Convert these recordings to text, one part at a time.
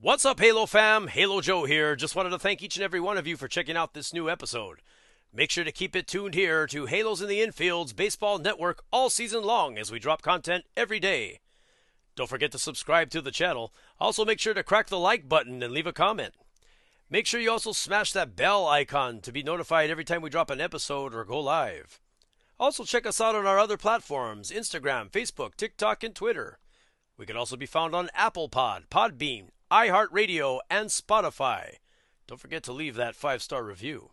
What's up, Halo fam? Halo Joe here. Just wanted to thank each and every one of you for checking out this new episode. Make sure to keep it tuned here to Halos in the Infield's Baseball Network all season long as we drop content every day. Don't forget to subscribe to the channel. Also, make sure to crack the like button and leave a comment. Make sure you also smash that bell icon to be notified every time we drop an episode or go live. Also, check us out on our other platforms Instagram, Facebook, TikTok, and Twitter. We can also be found on Apple Pod, Podbean, iHeartRadio, and Spotify. Don't forget to leave that five star review.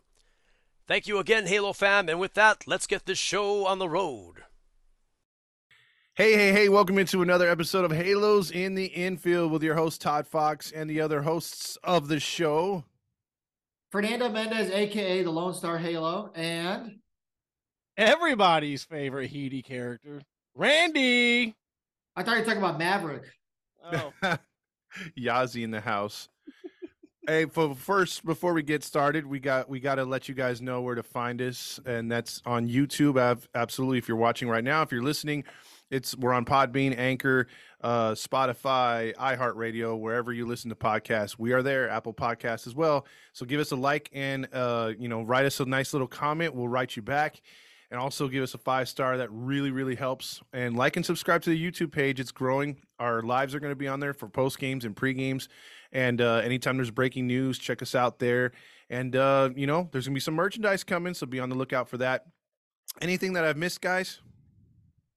Thank you again, Halo fam, and with that, let's get this show on the road. Hey, hey, hey, welcome into another episode of Halos in the Infield with your host, Todd Fox, and the other hosts of the show. Fernando Mendez, aka the Lone Star Halo, and everybody's favorite Heedy character, Randy. I thought you were talking about Maverick. Oh, Yazi in the house. hey, for first, before we get started, we got we got to let you guys know where to find us, and that's on YouTube. I've, absolutely, if you're watching right now, if you're listening, it's we're on Podbean, Anchor, uh, Spotify, iHeartRadio, wherever you listen to podcasts. We are there, Apple Podcasts as well. So give us a like and uh, you know write us a nice little comment. We'll write you back and also give us a five star. That really, really helps. And like and subscribe to the YouTube page. It's growing. Our lives are going to be on there for post games and pre games. And uh, anytime there's breaking news, check us out there. And, uh, you know, there's going to be some merchandise coming. So be on the lookout for that. Anything that I've missed, guys?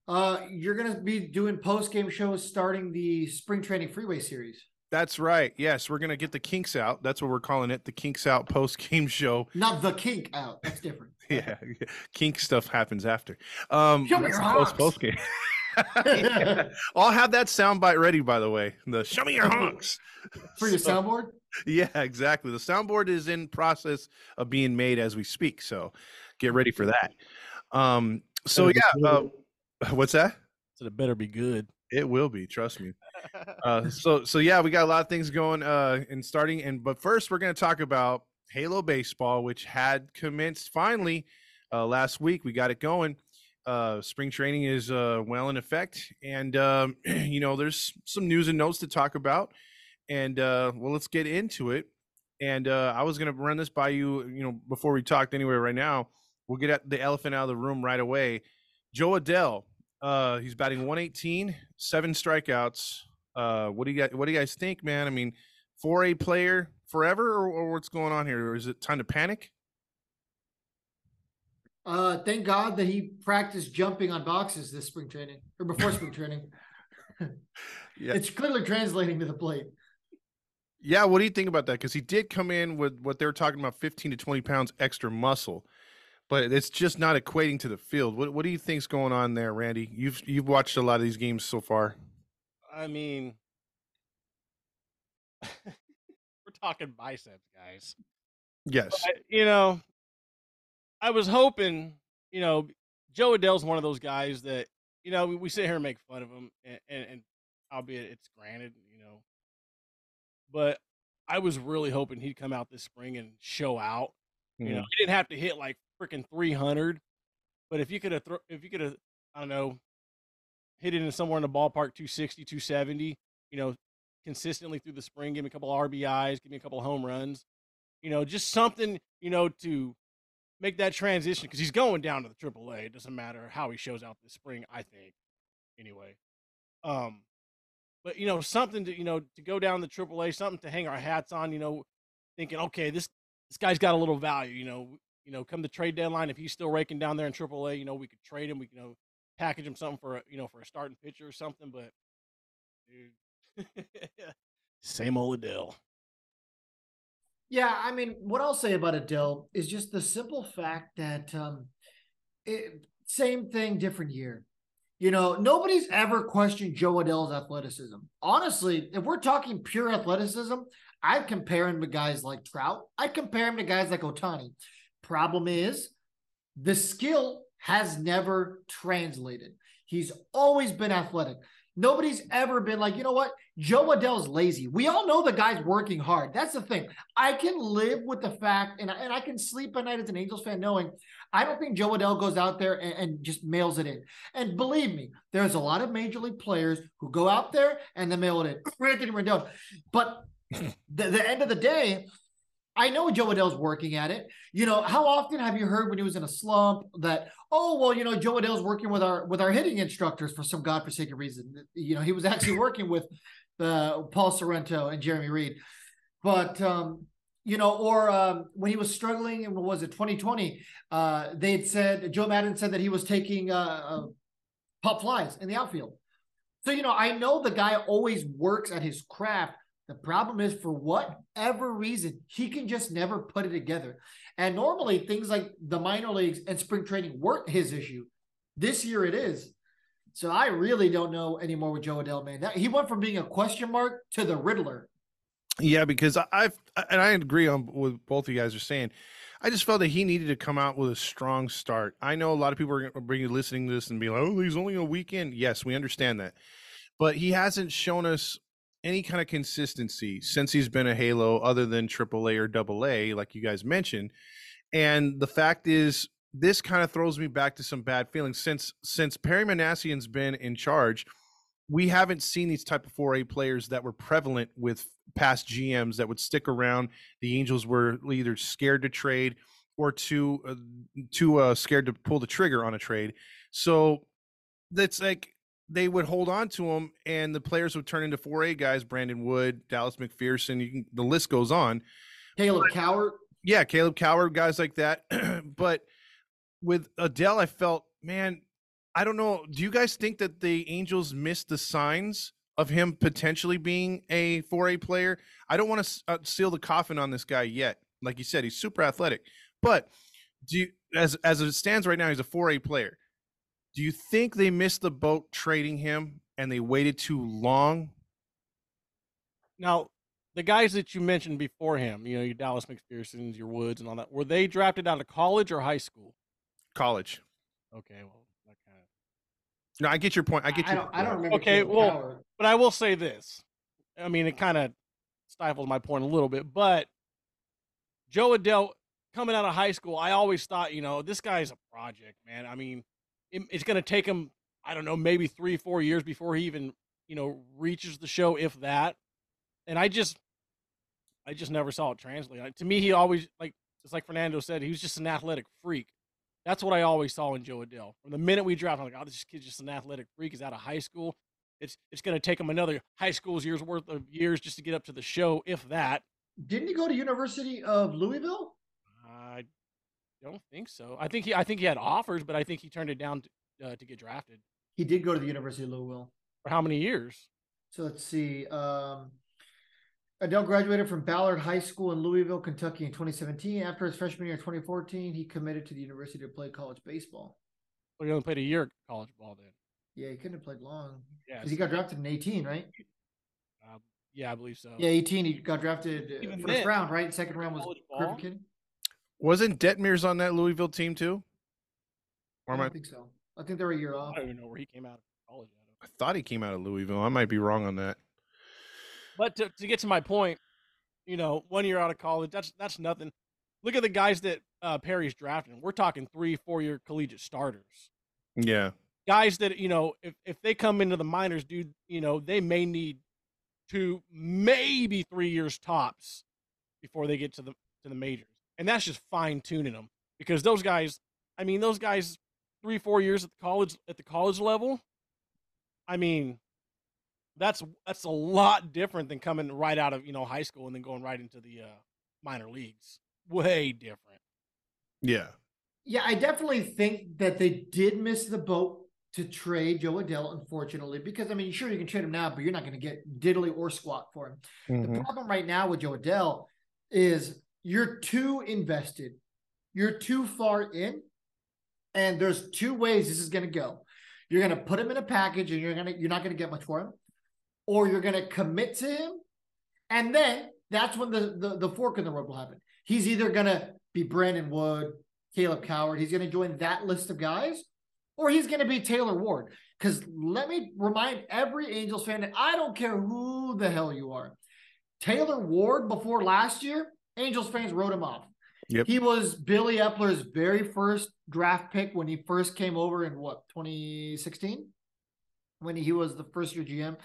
Uh, you're going to be doing post game shows starting the spring training freeway series. That's right. Yes, we're gonna get the kinks out. That's what we're calling it, the kinks out post game show. Not the kink out. That's different. yeah, kink stuff happens after. Um, show me your post post game. yeah. I'll have that soundbite ready. By the way, the show me your honks for your so, soundboard. Yeah, exactly. The soundboard is in process of being made as we speak. So get ready for that. Um, so yeah, uh, what's that? So it better be good. It will be. Trust me uh, so so yeah, we got a lot of things going uh in starting and but first we're going to talk about Halo baseball, which had commenced finally uh, last week. We got it going. Uh, spring training is uh, well in effect, and um, you know there's some news and notes to talk about. And uh, well, let's get into it. And uh, I was to run this by you, you know, before we talked anyway. Right now, we'll get the elephant out of the room right away. Jo Adell, uh, he's batting 118, seven strikeouts, what do you guys What do you guys think, man? I mean, for a player forever, or, or what's going on here? Or is it time to panic? Uh, thank God that he practiced jumping on boxes this spring training or before spring training. yeah. It's clearly translating to the plate. Yeah, what do you think about that? Because he did come in with what they were talking about, fifteen to twenty pounds extra muscle, but it's just not equating to the field. What What do you think's going on there, Randy? You've You've watched a lot of these games so far. I mean, we're talking biceps, guys. Yes. But, you know, I was hoping, you know, Jo Adell's one of those guys that, you know, we, we sit here and make fun of him, and, and, and albeit it's granted, you know, but I was really hoping he'd come out this spring and show out. Mm-hmm. You know, mm-hmm. he didn't have to hit like freaking 300, but if you could have, thro- if you could have, I don't know, hit it in somewhere in the ballpark 260, 270, you know, consistently through the spring, give me a couple of RBIs, give me a couple of home runs, you know, just something, you know, to make that transition because he's going down to the AAA. It doesn't matter how he shows out this spring, I think, anyway. Um, but you know, something to you know to go down the AAA, something to hang our hats on. You know, thinking, okay, this this guy's got a little value. You know, you know, come the trade deadline, if he's still raking down there in AAA, you know, we could trade him. We you know package him something for a, you know for a starting pitcher or something. But dude, same old Adell. Yeah, I mean, what I'll say about Adell is just the simple fact that um, it, same thing, different year. You know, nobody's ever questioned Jo Adell's athleticism. Honestly, if we're talking pure athleticism, I'd compare him to guys like Trout. I'd compare him to guys like Ohtani. Problem is, the skill has never translated. He's always been athletic. Nobody's ever been like, you know what? Jo Adell's lazy. We all know the guy's working hard. That's the thing. I can live with the fact, and I, and I can sleep at night as an Angels fan knowing I don't think Jo Adell goes out there and, and, just mails it in. And believe me, there's a lot of major league players who go out there and they mail it in. Anthony Rendon. But the, the end of the day, I know Jo Adell's working at it. You know, how often have you heard when he was in a slump that, oh well, you know, Jo Adell's working with our with our hitting instructors for some godforsaken reason. You know, he was actually working with Paul Sorrento and Jeremy Reed. But um, you know, or um, when he was struggling, and what was it, 2020? Uh, they had said Joe Maddon said that he was taking uh, uh, pop flies in the outfield. So you know, I know the guy always works at his craft. The problem is, for whatever reason, he can just never put it together. And normally, things like the minor leagues and spring training weren't his issue. This year, it is. So I really don't know anymore with Jo Adell, man. That, he went from being a question mark to the Riddler. Yeah, because I've and I agree on what both of you guys are saying. I just felt that he needed to come out with a strong start. I know a lot of people are bringing listening to this and be like, "Oh, he's only a weekend." Yes, we understand that, but he hasn't shown us any kind of consistency since he's been a Halo, other than AAA or Double A, like you guys mentioned. And the fact is, this kind of throws me back to some bad feelings since since Perry Minasian's been in charge. We haven't seen these type of 4A players that were prevalent with past GMs that would stick around. The Angels were either scared to trade or too uh, too uh, scared to pull the trigger on a trade. So that's like they would hold on to him, and the players would turn into 4A guys: Brandon Wood, Dallas McPherson. You can the list goes on. Caleb Cowart, Yeah, Caleb Cowart, guys like that. but with Adell, I felt, man, I don't know. Do you guys think that the Angels missed the signs of him potentially being a 4A player? I don't want to uh, seal the coffin on this guy yet. Like you said, he's super athletic. But do you, as as it stands right now, he's a 4A player. Do you think they missed the boat trading him and they waited too long? Now, the guys that you mentioned before him, you know, your Dallas McPherson's, your Woods, and all that, were they drafted out of college or high school? College. Okay, well, that kind of. No, I get your point. I get I your don't, I don't remember. Okay, well, Cowart. But I will say this. I mean, it kind of stifles my point a little bit, but Jo Adell coming out of high school, I always thought, you know, this guy's a project, man. I mean, it, it's going to take him, I don't know, maybe three, four years before he even, you know, reaches the show, if that. And I just, I just never saw it translate. I- To me, he always like, just like Fernando said, he was just an athletic freak. That's what I always saw in Jo Adell. From the minute we drafted, I'm like, oh, this kid's just an athletic freak. He's out of high school. It's it's going to take him another high school's years worth of years just to get up to the show, if that. Didn't he go to University of Louisville? I don't think so. I think he I think he had offers, but I think he turned it down to, uh, to get drafted. He did go to the University of Louisville. For how many years? So let's see. Um, Adell graduated from Ballard High School in Louisville, Kentucky in 2017. After his freshman year in 2014, he committed to the university to play college baseball. Well, he only played a year of college ball then. Yeah, he couldn't have played long. Yeah, Because he got drafted in 18, right? uh, yeah, I believe so. Yeah, 18. He got drafted uh, first then, round, right? Second round was college Kirk ball? McKinney. Wasn't Detmers on that Louisville team too? Or I am I, don't think so. I think they're a year off. I don't even know where he came out of college. Out of. I thought he came out of Louisville. I might be wrong on that. But to, to get to my point, you know, one year out of college, that's that's nothing. Look at the guys that uh, Perry's drafting. We're talking three, four year collegiate starters. Yeah. Guys that you know, if if they come into the minors, dude, you know, they may need two, maybe three years tops before they get to the to the majors, and that's just fine tuning them because those guys. I mean, those guys, three, four years at the college at the college level. I mean, that's that's a lot different than coming right out of you know high school and then going right into the uh, minor leagues. Way different. Yeah. Yeah, I definitely think that they did miss the boat to trade Jo Adell, unfortunately, because I mean, sure you can trade him now, but you're not going to get diddly or squat for him. Mm-hmm. The problem right now with Jo Adell is you're too invested, you're too far in, and there's two ways this is going to go. You're going to put him in a package, and you're gonna you're not going to get much for him, or you're going to commit to him, and then that's when the, the the fork in the road will happen. He's either going to be Brandon Wood, Caleb Cowart. He's going to join that list of guys, or he's going to be Taylor Ward. Because let me remind every Angels fan I don't care who the hell you are. Taylor Ward before last year, Angels fans wrote him off. Yep. He was Billy Eppler's very first draft pick when he first came over in what 2016, when he was the first year GM.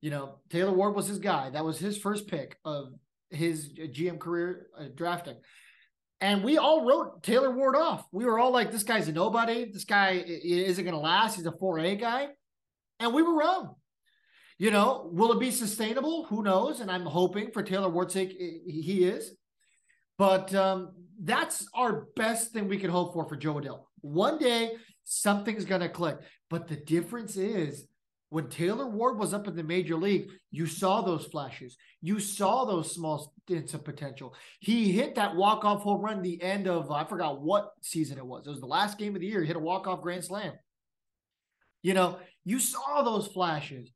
You know, Taylor Ward was his guy. That was his first pick of his GM career uh, drafting. And we all wrote Taylor Ward off. We were all like, this guy's a nobody. This guy isn't going to last. He's a 4A guy. And we were wrong. You know, will it be sustainable? Who knows? And I'm hoping for Taylor Ward's sake, he is. But um, that's our best thing we can hope for for Jo Adell. One day, something's going to click. But the difference is when Taylor Ward was up in the major league, you saw those flashes. You saw those small stints of potential. He hit that walk-off home run the end of I forgot what season it was. It was the last game of the year. He hit a walk-off grand slam. You know, you saw those flashes.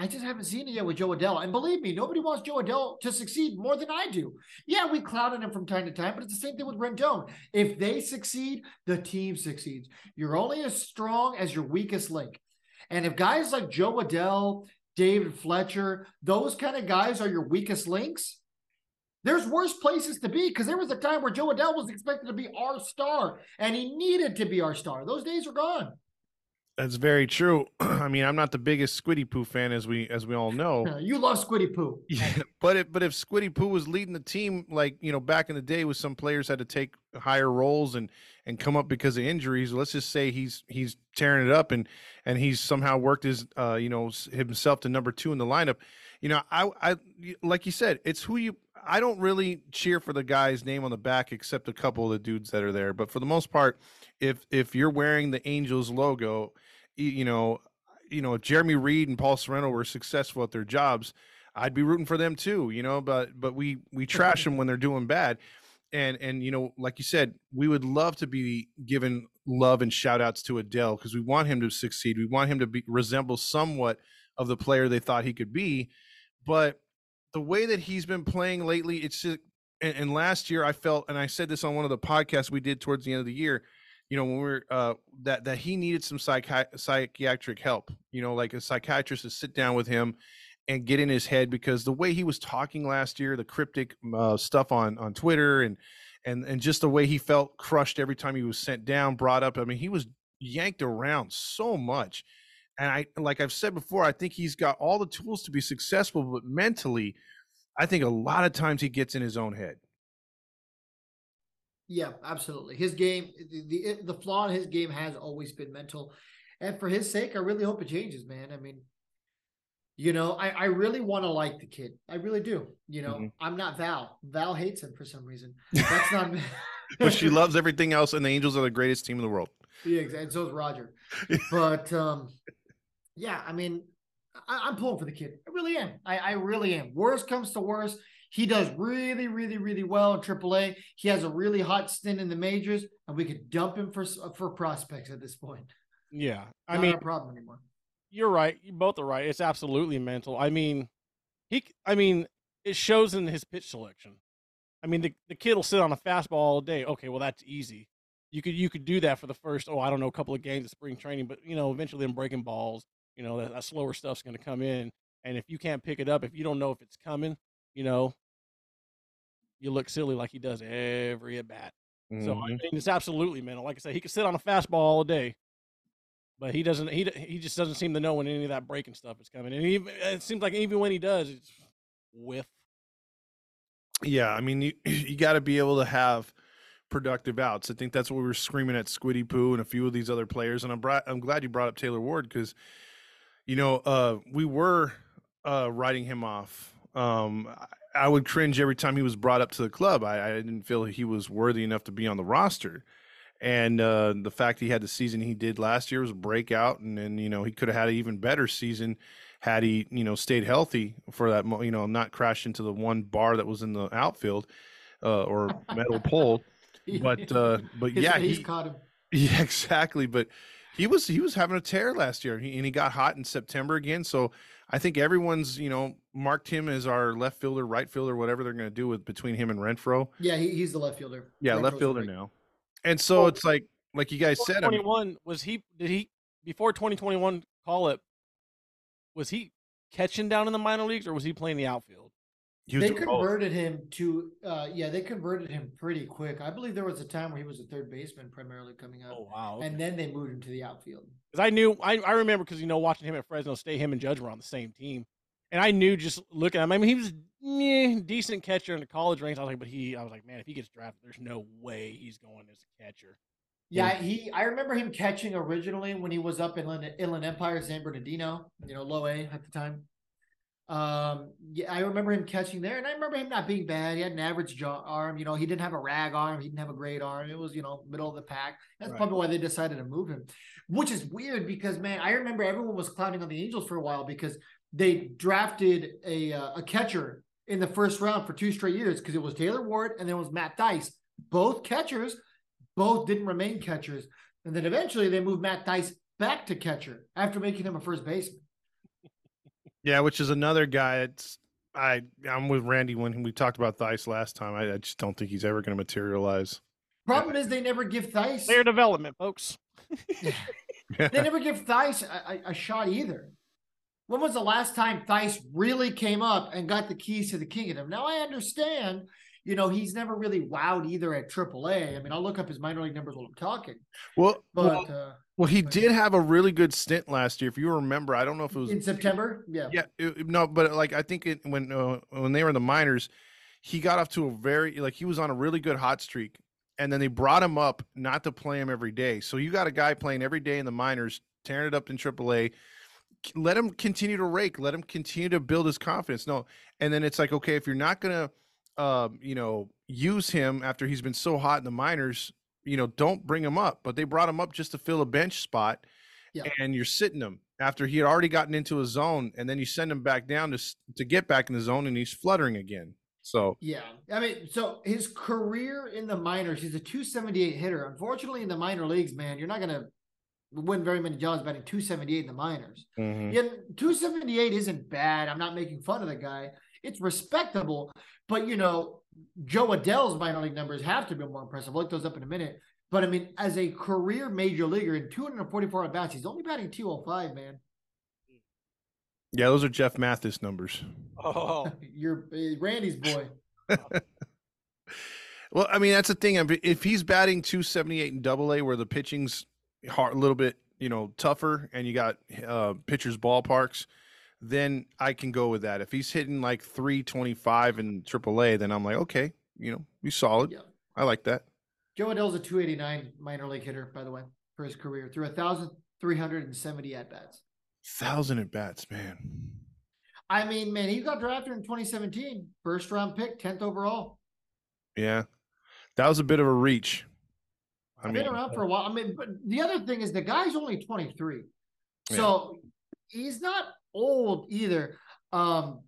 I just haven't seen it yet with Jo Adell. And believe me, nobody wants Jo Adell to succeed more than I do. Yeah, we clouded him from time to time, but it's the same thing with Rendon. If they succeed, the team succeeds. You're only as strong as your weakest link. And if guys like Jo Adell, David Fletcher, those kind of guys are your weakest links, there's worse places to be because there was a time where Jo Adell was expected to be our star and he needed to be our star. Those days are gone. That's very true. I mean, I'm not the biggest Squiddy Poo fan, as we as we all know. You love Squiddy Poo. Yeah, but if but if Squiddy Poo was leading the team, like you know, back in the day, with some players had to take higher roles and and come up because of injuries. Let's just say he's he's tearing it up and and he's somehow worked his uh you know himself to number two in the lineup. You know, I I like you said, it's who you. I don't really cheer for the guy's name on the back, except a couple of the dudes that are there. But for the most part, if if you're wearing the Angels logo you know, you know, if Jeremy Reed and Paul Sorrento were successful at their jobs, I'd be rooting for them too, you know, but but we we trash them when they're doing bad. And and you know, like you said, we would love to be given love and shout outs to Adell because we want him to succeed. We want him to be resemble somewhat of the player they thought he could be. But the way that he's been playing lately, it's just and, and last year I felt, and I said this on one of the podcasts we did towards the end of the year, you know when we are uh that that he needed some psychi- psychiatric help you know like a psychiatrist to sit down with him and get in his head because the way he was talking last year the cryptic uh, stuff on on twitter and and and just the way he felt crushed every time he was sent down brought up i mean he was yanked around so much. And i like i've said before i think he's got all the tools to be successful but mentally i think a lot of times he gets in his own head yeah, absolutely. His game, the, the, the flaw in his game has always been mental, and for his sake, I really hope it changes, man. I mean, you know, I, I really want to like the kid. I really do. You know, mm-hmm. I'm not Val. Val hates him for some reason. That's not. but she loves everything else, and the Angels are the greatest team in the world. Yeah, exactly. And so is Roger. but um, yeah, I mean, I, am pulling for the kid. I really am. I, I really am. Worst comes to worst, he does really, really, really well in AAA. He has a really hot stint in the majors, and we could dump him for for prospects at this point. Yeah, I Not mean, a problem anymore. You're right. You both are right. It's absolutely mental. I mean, he. I mean, it shows in his pitch selection. I mean, the the kid will sit on a fastball all day. Okay, well that's easy. You could you could do that for the first oh I don't know a couple of games of spring training, but you know eventually I'm breaking balls. You know that, that slower stuff's going to come in, and if you can't pick it up, if you don't know if it's coming, you know, you look silly like he does every at bat. Mm-hmm. So I mm-hmm. mean, it's absolutely mental. Like I said, he could sit on a fastball all day, but he doesn't. He he just doesn't seem to know when any of that breaking stuff is coming. And even, it seems like even when he does, it's whiff. Yeah, I mean, you you got to be able to have productive outs. I think that's what we were screaming at Squiddy Poo and a few of these other players. And I'm brought, I'm glad you brought up Taylor Ward because, you know, uh, we were uh, writing him off um, I would cringe every time he was brought up to the club. I, I didn't feel he was worthy enough to be on the roster. And uh, the fact he had the season he did last year was a breakout, and then you know he could have had an even better season had he you know stayed healthy for that you know not crashed into the one bar that was in the outfield uh, or metal pole. But uh, but His yeah, he caught him. Yeah, exactly. But he was he was having a tear last year, he, and he got hot in September again. So I think everyone's, you know, marked him as our left fielder, right fielder, whatever they're going to do with between him and Renfroe. Yeah, he, he's the left fielder. Yeah, Renfroe's left fielder now. And so well, it's like, like you guys said, twenty one was he? Did he before twenty twenty one call it? Was he catching down in the minor leagues, or was he playing the outfield? They converted both. him to uh yeah they converted him pretty quick i believe there was a time where he was a third baseman primarily coming up oh wow okay. and then they moved him to the outfield because i knew i, I remember because you know watching him at fresno state him and judge were on the same team And I knew just looking at him. I mean, he was meh, decent catcher in the college ranks. I was like, but he, I was like, man, if he gets drafted, there's no way he's going as a catcher. Yeah, he. I remember him catching originally when he was up in Inland, Inland Empire, San Bernardino. You know, low A at the time. Um, yeah, I remember him catching there, and I remember him not being bad. He had an average jaw arm. You know, he didn't have a rag arm. He didn't have a great arm. It was, you know, middle of the pack. That's Right. probably why they decided to move him, which is weird because man, I remember everyone was clowning on the Angels for a while because they drafted a uh, a catcher in the first round for two straight years because it was Taylor Ward and then it was Matt Thaiss, both catchers, both didn't remain catchers, and then eventually they moved Matt Thaiss back to catcher after making him a first baseman. Yeah, which is another guy. It's I I'm with Randy when we talked about Thaiss last time. I, I just don't think he's ever going to materialize. Problem is they never give Thaiss Player development, folks. they never give Thaiss a, a, a shot either. When was the last time Thaiss really came up and got the keys to the kingdom? Now I understand, you know, he's never really wowed either at AAA. I mean, I'll look up his minor league numbers while I'm talking, well, well, but uh, well, he did have a really good stint last year. If you remember, I don't know if it was in September, yeah, Yeah, it- no, but like I think it, when uh, when they were in the minors, he got off to a very like he was on a really good hot streak, and then they brought him up not to play him every day. So you got a guy playing every day in the minors, tearing it up in AAA. Let him continue to rake. Let him continue to build his confidence. No, and then it's like okay, if you're not gonna, um, you know, use him after he's been so hot in the minors, you know, don't bring him up. But they brought him up just to fill a bench spot Yeah. and you're sitting him after he had already gotten into a zone, and then you send him back down to to get back in the zone, and he's fluttering again. So yeah. I mean, so his career in the minors, he's a 278 hitter. Unfortunately, in the minor leagues, man, you're not gonna win very many jobs batting 278 in the minors. mhm. Yeah, 278 isn't bad. I'm not making fun of the guy. It's respectable. But, you know, Jo Adell's minor league numbers have to be more impressive. I'll look those up in a minute. But, I mean, as a career major leaguer in 244 at bats, he's only batting 205, man. yeah, those are Jeff Mathis numbers. Oh, You're uh, Randy's boy. Well, I mean that's the thing. if- If he's batting 278 in Double A, where the pitching's hard, a little bit, you know, tougher, and you got uh, pitchers ballparks, then I can go with that. If he's hitting like 325 in AAA, then I'm like, okay, you know, he's solid. Yeah. I like that. Jo Adell's a 289 minor league hitter, by the way, for his career through 1,370 at bats. Thousand at bats, man. I mean, man, he got drafted in 2017, first round pick, 10th overall. Yeah, that was a bit of a reach. I I've mean, been around uh, for a while. I mean, but the other thing is the guy's only 23. So he's not old either. Um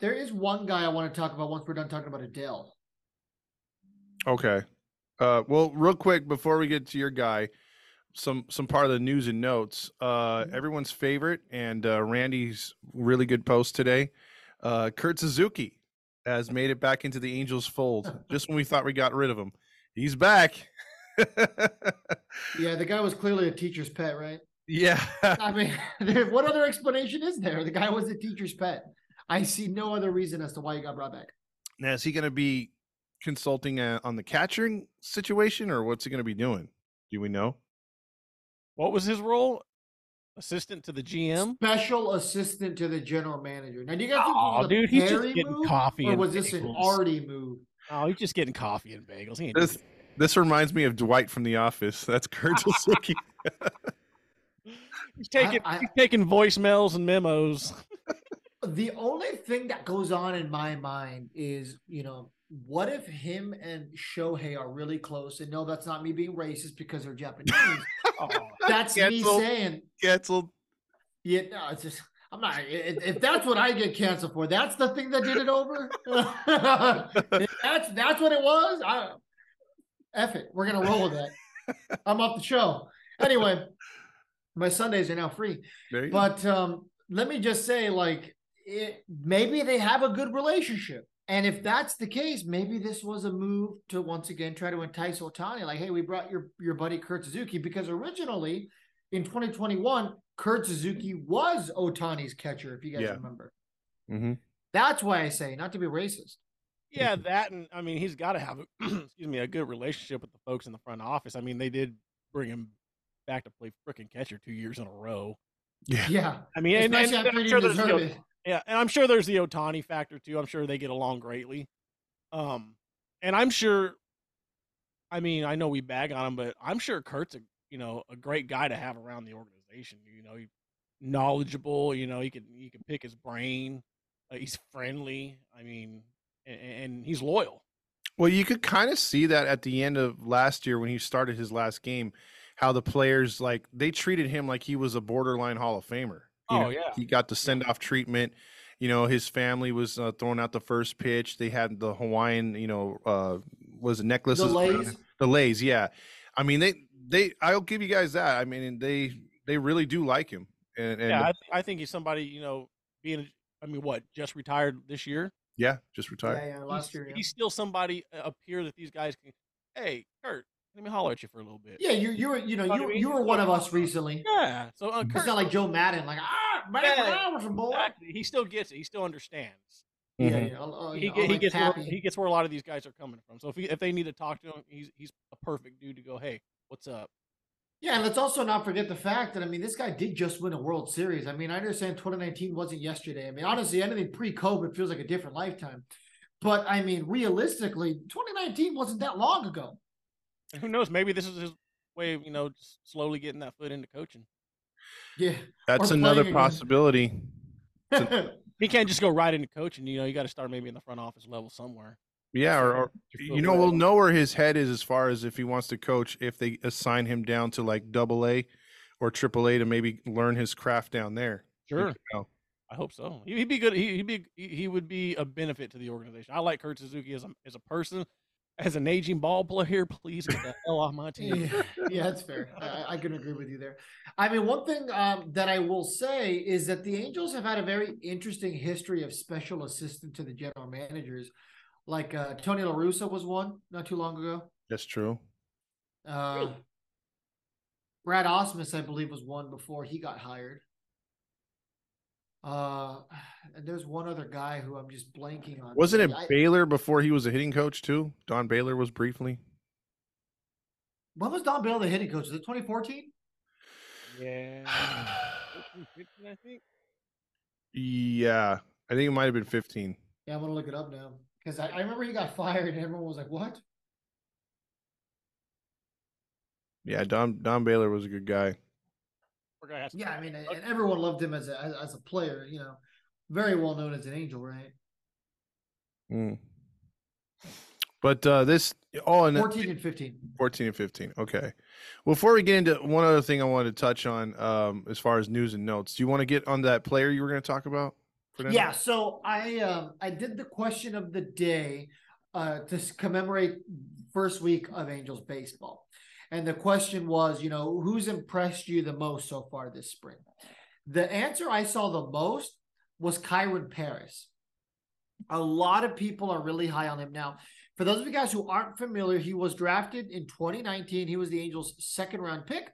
there is one guy I want to talk about once we're done talking about Adell. Okay. Uh, well, real quick before we get to your guy, some some part of the news and notes. Uh, Mhm. everyone's favorite and uh, Randy's really good post today. Uh, Kurt Suzuki has made it back into the Angels fold. just when we thought we got rid of him, he's back. Yeah, the guy was clearly a teacher's pet, right? Yeah. I mean, what other explanation is there? The guy was a teacher's pet. I see no other reason as to why he got brought back. Now is he going to be consulting uh, on the catching situation, or what's he going to be doing? Do we know? what was his role? Assistant to the GM. Special assistant to the general manager. Now, do you guys think Oh, this was dude, he's just Perry getting move, coffee or and was this an bagels. Artie move? Oh, he's just getting coffee and bagels. He ain't This this reminds me of Dwight from The Office. That's Kurt Suzuki. anything. He's taking I- he's taking voicemails and memos. The only thing that goes on in my mind is, you know, what if him and Shohei are really close? And no, that's not me being racist because they're Japanese. Oh, That's me Cancel. saying, Canceled. yeah, no, it's just, I'm not, if, if that's what I get canceled for, that's the thing that did it over. That's, that's what it was. I, F it. We're going to roll with that. I'm off the show. Anyway, my Sundays are now free. There you go. But um, let me just say, like, it, maybe they have a good relationship. And if that's the case, maybe this was a move to once again try to entice Ohtani. Like, hey, we brought your your buddy Kurt Suzuki because originally in 2021, Kurt Suzuki was Ohtani's catcher, if you guys Yeah. remember. hmm That's why I say not to be racist. yeah, that and I mean he's got to have excuse me a good relationship with the folks in the front office. I mean they did bring him back to play frickin' catcher two years in a row. Yeah. Yeah. I mean, and, and Especially after I'm sure there's, you deserved know, it. Yeah, and I'm sure there's the Ohtani factor too. I'm sure they get along greatly. Um, and I'm sure. I mean, I know we bag on him, but I'm sure Kurt's a you know a great guy to have around the organization. You know, he knowledgeable. You know, he can he can pick his brain. Uh, he's friendly. I mean, and, and he's loyal. Well, you could kind of see that at the end of last year when he started his last game, how the players like they treated him like he was a borderline Hall of Famer. You Oh, know, yeah. he got the send off treatment. You know, his family was uh, throwing out the first pitch. They had the Hawaiian, you know, uh, was it necklaces? The lays. The lays, yeah. I mean, they they. I'll give you guys that. I mean, they they really do like him. And, and yeah, I, th- I think he's somebody. You know, being. I mean, what? Just retired this year. yeah, just retired. yeah, last he's, year. Yeah. he's still somebody uh, up here that these guys can. Hey, Kurt, let me holler at you for a little bit. yeah, you you were you know Know what I you you were one of us recently. Yeah. So uh, It's Kurt, not like Joe Maddon, like ah, man, Yeah, I was a boy. exactly. he still gets it. He still understands. Yeah, Mhm. yeah. I'll- I'll, he know, I'll he like gets where, he gets where a lot of these guys are coming from. So if he, if they need to talk to him, he's he's a perfect dude to go. Hey, what's up? Yeah, and let's also not forget the fact that I mean, this guy did just win a World Series. I mean, I understand 2019 wasn't yesterday. I mean, honestly, anything pre-COVID feels like a different lifetime. But I mean, realistically, 2019 wasn't that long ago. And who knows? Maybe this is his way of you know just slowly getting that foot into coaching. Yeah. That's another playing again. possibility. He can't just go right into coaching. You know, you got to start maybe in the front office level somewhere. Yeah, or, or you know, we'll know where his head is as far as if he wants to coach. If they assign him down to like Double A or Triple A to maybe learn his craft down there. Sure. never know. I hope so. He- He'd be good. He, he'd be he he would be a benefit to the organization. I like Kurt Suzuki as a as a person, as an aging ball player. Please get the hell off my team. yeah, yeah, that's fair. I, I- I can agree with you there. I mean, one thing um, that I will say is that the Angels have had a very interesting history of special assistant to the general managers. Like uh, Tony La Russa was one not too long ago. That's true. Uh, Brad Ausmus, I believe, was one before he got hired. Uh, and there's one other guy who I'm just blanking on. Wasn't it I- Baylor before he was a hitting coach too? Don Baylor was briefly. when was Don Baylor the hitting coach? Was it 2014? Yeah, 14, 15, I think. Yeah, I think it might have been 15. Yeah, I'm gonna look it up now because I, I remember he got fired and everyone was like, "What?" Yeah, Don Don Baylor was a good guy. Poor guy has to- Yeah, I mean, and and everyone loved him as a as, as a player. You know, very well known as an angel, right? Mm. But uh, this oh, and 14 and 15. 14 and 15. Okay. Before we get into one other thing I wanted to touch on um, as far as news and notes, do you want to get on that player you were going to talk about? For? Yeah, so I um I did the question of the day uh to commemorate first week of Angels baseball. And the question was, you know, who's impressed you the most so far this spring? The answer I saw the most was Kyren Paris. A lot of people are really high on him now. For those of you guys who aren't familiar, he was drafted in 2019. He was the Angels' second round pick,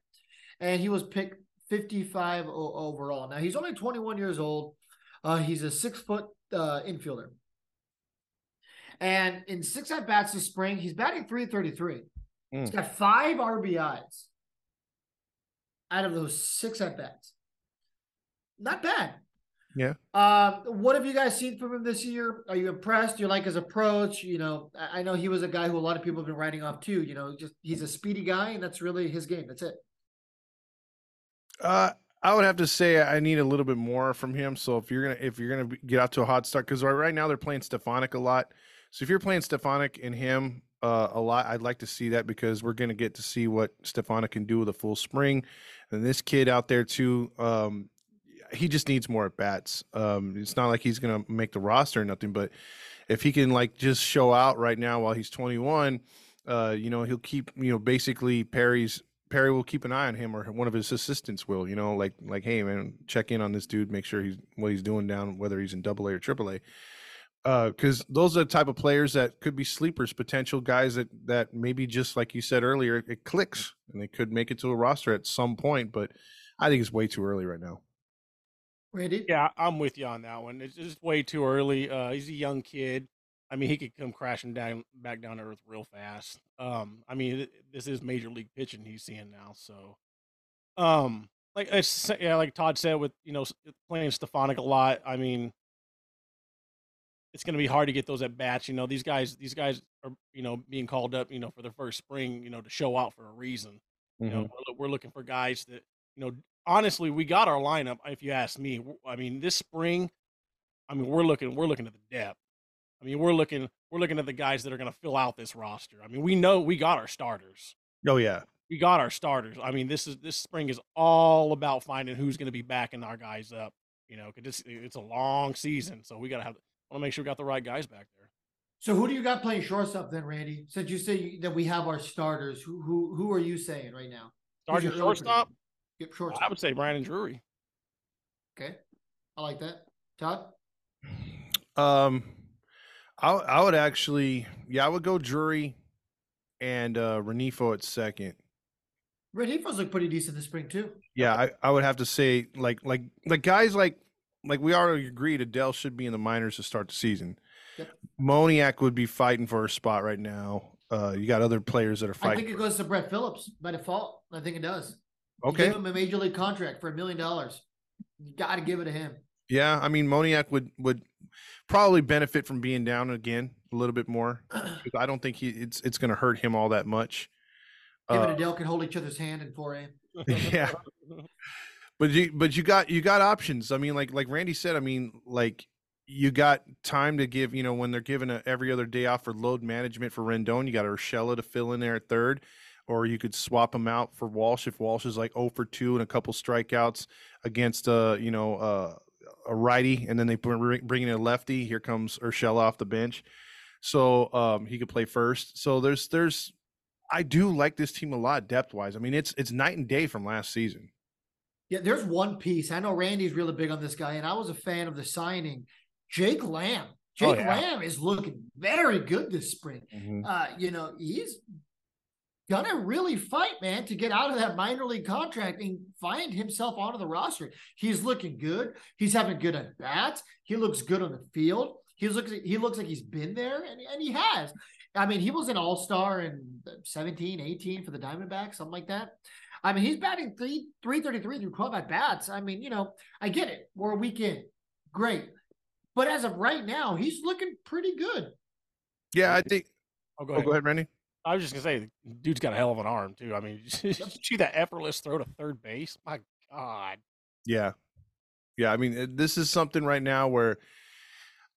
and he was picked 55 overall. Now he's only 21 years old. Uh, he's a six foot uh, infielder. And in six at bats this spring, he's batting 333. He's Mm. got five RBIs out of those six at bats. Not bad. Yeah. Uh, what have you guys seen from him this year? Are you impressed? Do you like his approach? You know, I know he was a guy who a lot of people have been writing off too. You know, just he's a speedy guy, and that's really his game. That's it. Uh, I would have to say I need a little bit more from him. So if you're gonna if you're gonna get out to a hot start, because right, right now they're playing Stefanic a lot. So if you're playing Stefanic and him uh, a lot, I'd like to see that because we're gonna get to see what Stefanic can do with a full spring, and this kid out there too. Um, he just needs more at bats. Um, it's not like he's gonna make the roster or nothing, but if he can like just show out right now while he's 21, uh, you know, he'll keep you know basically Perry's Perry will keep an eye on him or one of his assistants will, you know, like like hey man, check in on this dude, make sure he's what he's doing down whether he's in double A or triple A. Uh, because those are the type of players that could be sleepers, potential guys that that maybe just like you said earlier, it clicks and they could make it to a roster at some point. But I think it's way too early right now. Randy? Yeah, I'm with you on that one. It's just way too early. Uh, he's a young kid. I mean, he could come crashing down back down to earth real fast. Um, I mean, this is major league pitching he's seeing now. So, um, like it's, yeah, like Todd said, with you know playing Stefanic a lot. I mean, it's going to be hard to get those at bats. You know, these guys, these guys are, you know, being called up, you know, for their first spring, you know, to show out for a reason. You know, Mhm. we're, we're looking for guys that, you know, honestly, we got our lineup. If you ask me, I mean, this spring, I mean, we're looking, we're looking at the depth. I mean, we're looking, we're looking at the guys that are going to fill out this roster. I mean, we know we got our starters. Oh yeah. We got our starters. I mean, this is this spring is all about finding who's going to be backing our guys up. You know, because it's it's a long season, so we got to have want to make sure we got the right guys back there. So who do you got playing shortstop then, Randy? Since you say that we have our starters, who who who are you saying right now? Who's Starting your early shortstop, I would say Brandon Drury. Okay, I like that. Todd. Um, I I would actually, yeah, I would go Drury and uh Rengifo at second. Red Heifers look pretty decent this spring too. Yeah, I, I would have to say like like like guys like like we already agreed Adell should be in the minors to start the season. Yep. Moniak would be fighting for a spot right now. Uh, you got other players that are fighting. I think it goes to Brett Phillips by default. I think it does. You okay. Give him a major league contract for a million dollars. You got to give it to him. Yeah, I mean Moniak would would probably benefit from being down again a little bit more. I don't think he it's it's going to hurt him all that much. Him Uh, and Adell can hold each other's hand in 4A. Yeah. but you but you got you got options. I mean, like like Randy said. I mean, like you got time to give. You know, when they're giving a, every other day off for load management for Rendon, you got Urshela to fill in there at third, or you could swap him out for Walsh if Walsh is like 0 for two and a couple strikeouts against uh you know uh a righty, and then they bring bring in a lefty. Here comes Urshela off the bench, so um he could play first. So there's there's I do like this team a lot depth wise. I mean, it's it's night and day from last season. Yeah, there's one piece. I know Randy's really big on this guy, and I was a fan of the signing. Jake Lamb. Oh, Jake yeah. Lamb is looking very good this spring. Mm-hmm. Uh, you know, he's gonna really fight, man, to get out of that minor league contract and find himself onto the roster. He's looking good. He's having good at bats. He looks good on the field. He looks he looks like he's been there, and, and he has. I mean, he was an all-star in 17, 18 for the Diamondbacks, something like that. I mean, he's batting three 333 through 12 at bats. I mean, you know, I get it. We're a week in. Great. But as of right now, he's looking pretty good. Yeah, I think. Oh, go Oh, ahead. go ahead, Randy. I was just gonna say, dude's got a hell of an arm too. I mean, you see that effortless throw to third base? My God. Yeah, yeah. I mean, this is something right now where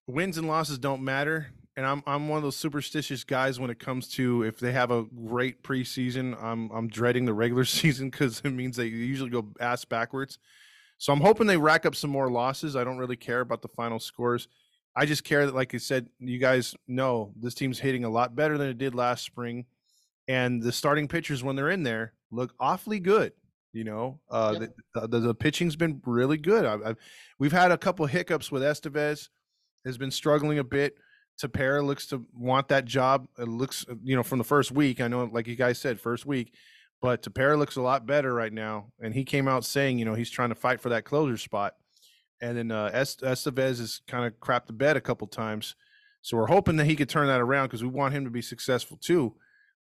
wins and losses don't matter. And I'm I'm one of those superstitious guys when it comes to if they have a great preseason, I'm I'm dreading the regular season because it means they usually go ass backwards. So I'm hoping they rack up some more losses. I don't really care about the final scores. I just care that, like I said, you guys know this team's hitting a lot better than it did last spring, and the starting pitchers when they're in there look awfully good. You know, uh, Yep. the, the the pitching's been really good. I, I, we've had a couple hiccups with Estevez, has been struggling a bit. Tepera looks to want that job. It looks, uh, you know, from the first week. I know, like you guys said, first week, but Tepera looks a lot better right now. And he came out saying, you know, he's trying to fight for that closer spot. And then uh, Est- Estevez has kind of crapped the bed a couple times. So we're hoping that he could turn that around because we want him to be successful too.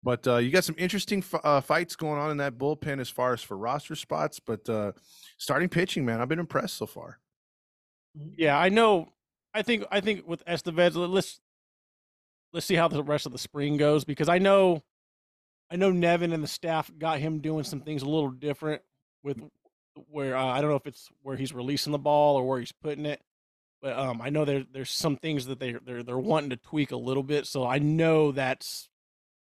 But uh, you got some interesting f- uh, fights going on in that bullpen as far as for roster spots. But uh, starting pitching, man, I've been impressed so far. Yeah, I know. I think I think with Estevez, let- let's let's see how the rest of the spring goes because I know I know Nevin and the staff got him doing some things a little different with where uh, I don't know if it's where he's releasing the ball or where he's putting it, but um, I know there there's some things that they they're they're wanting to tweak a little bit. So I know that's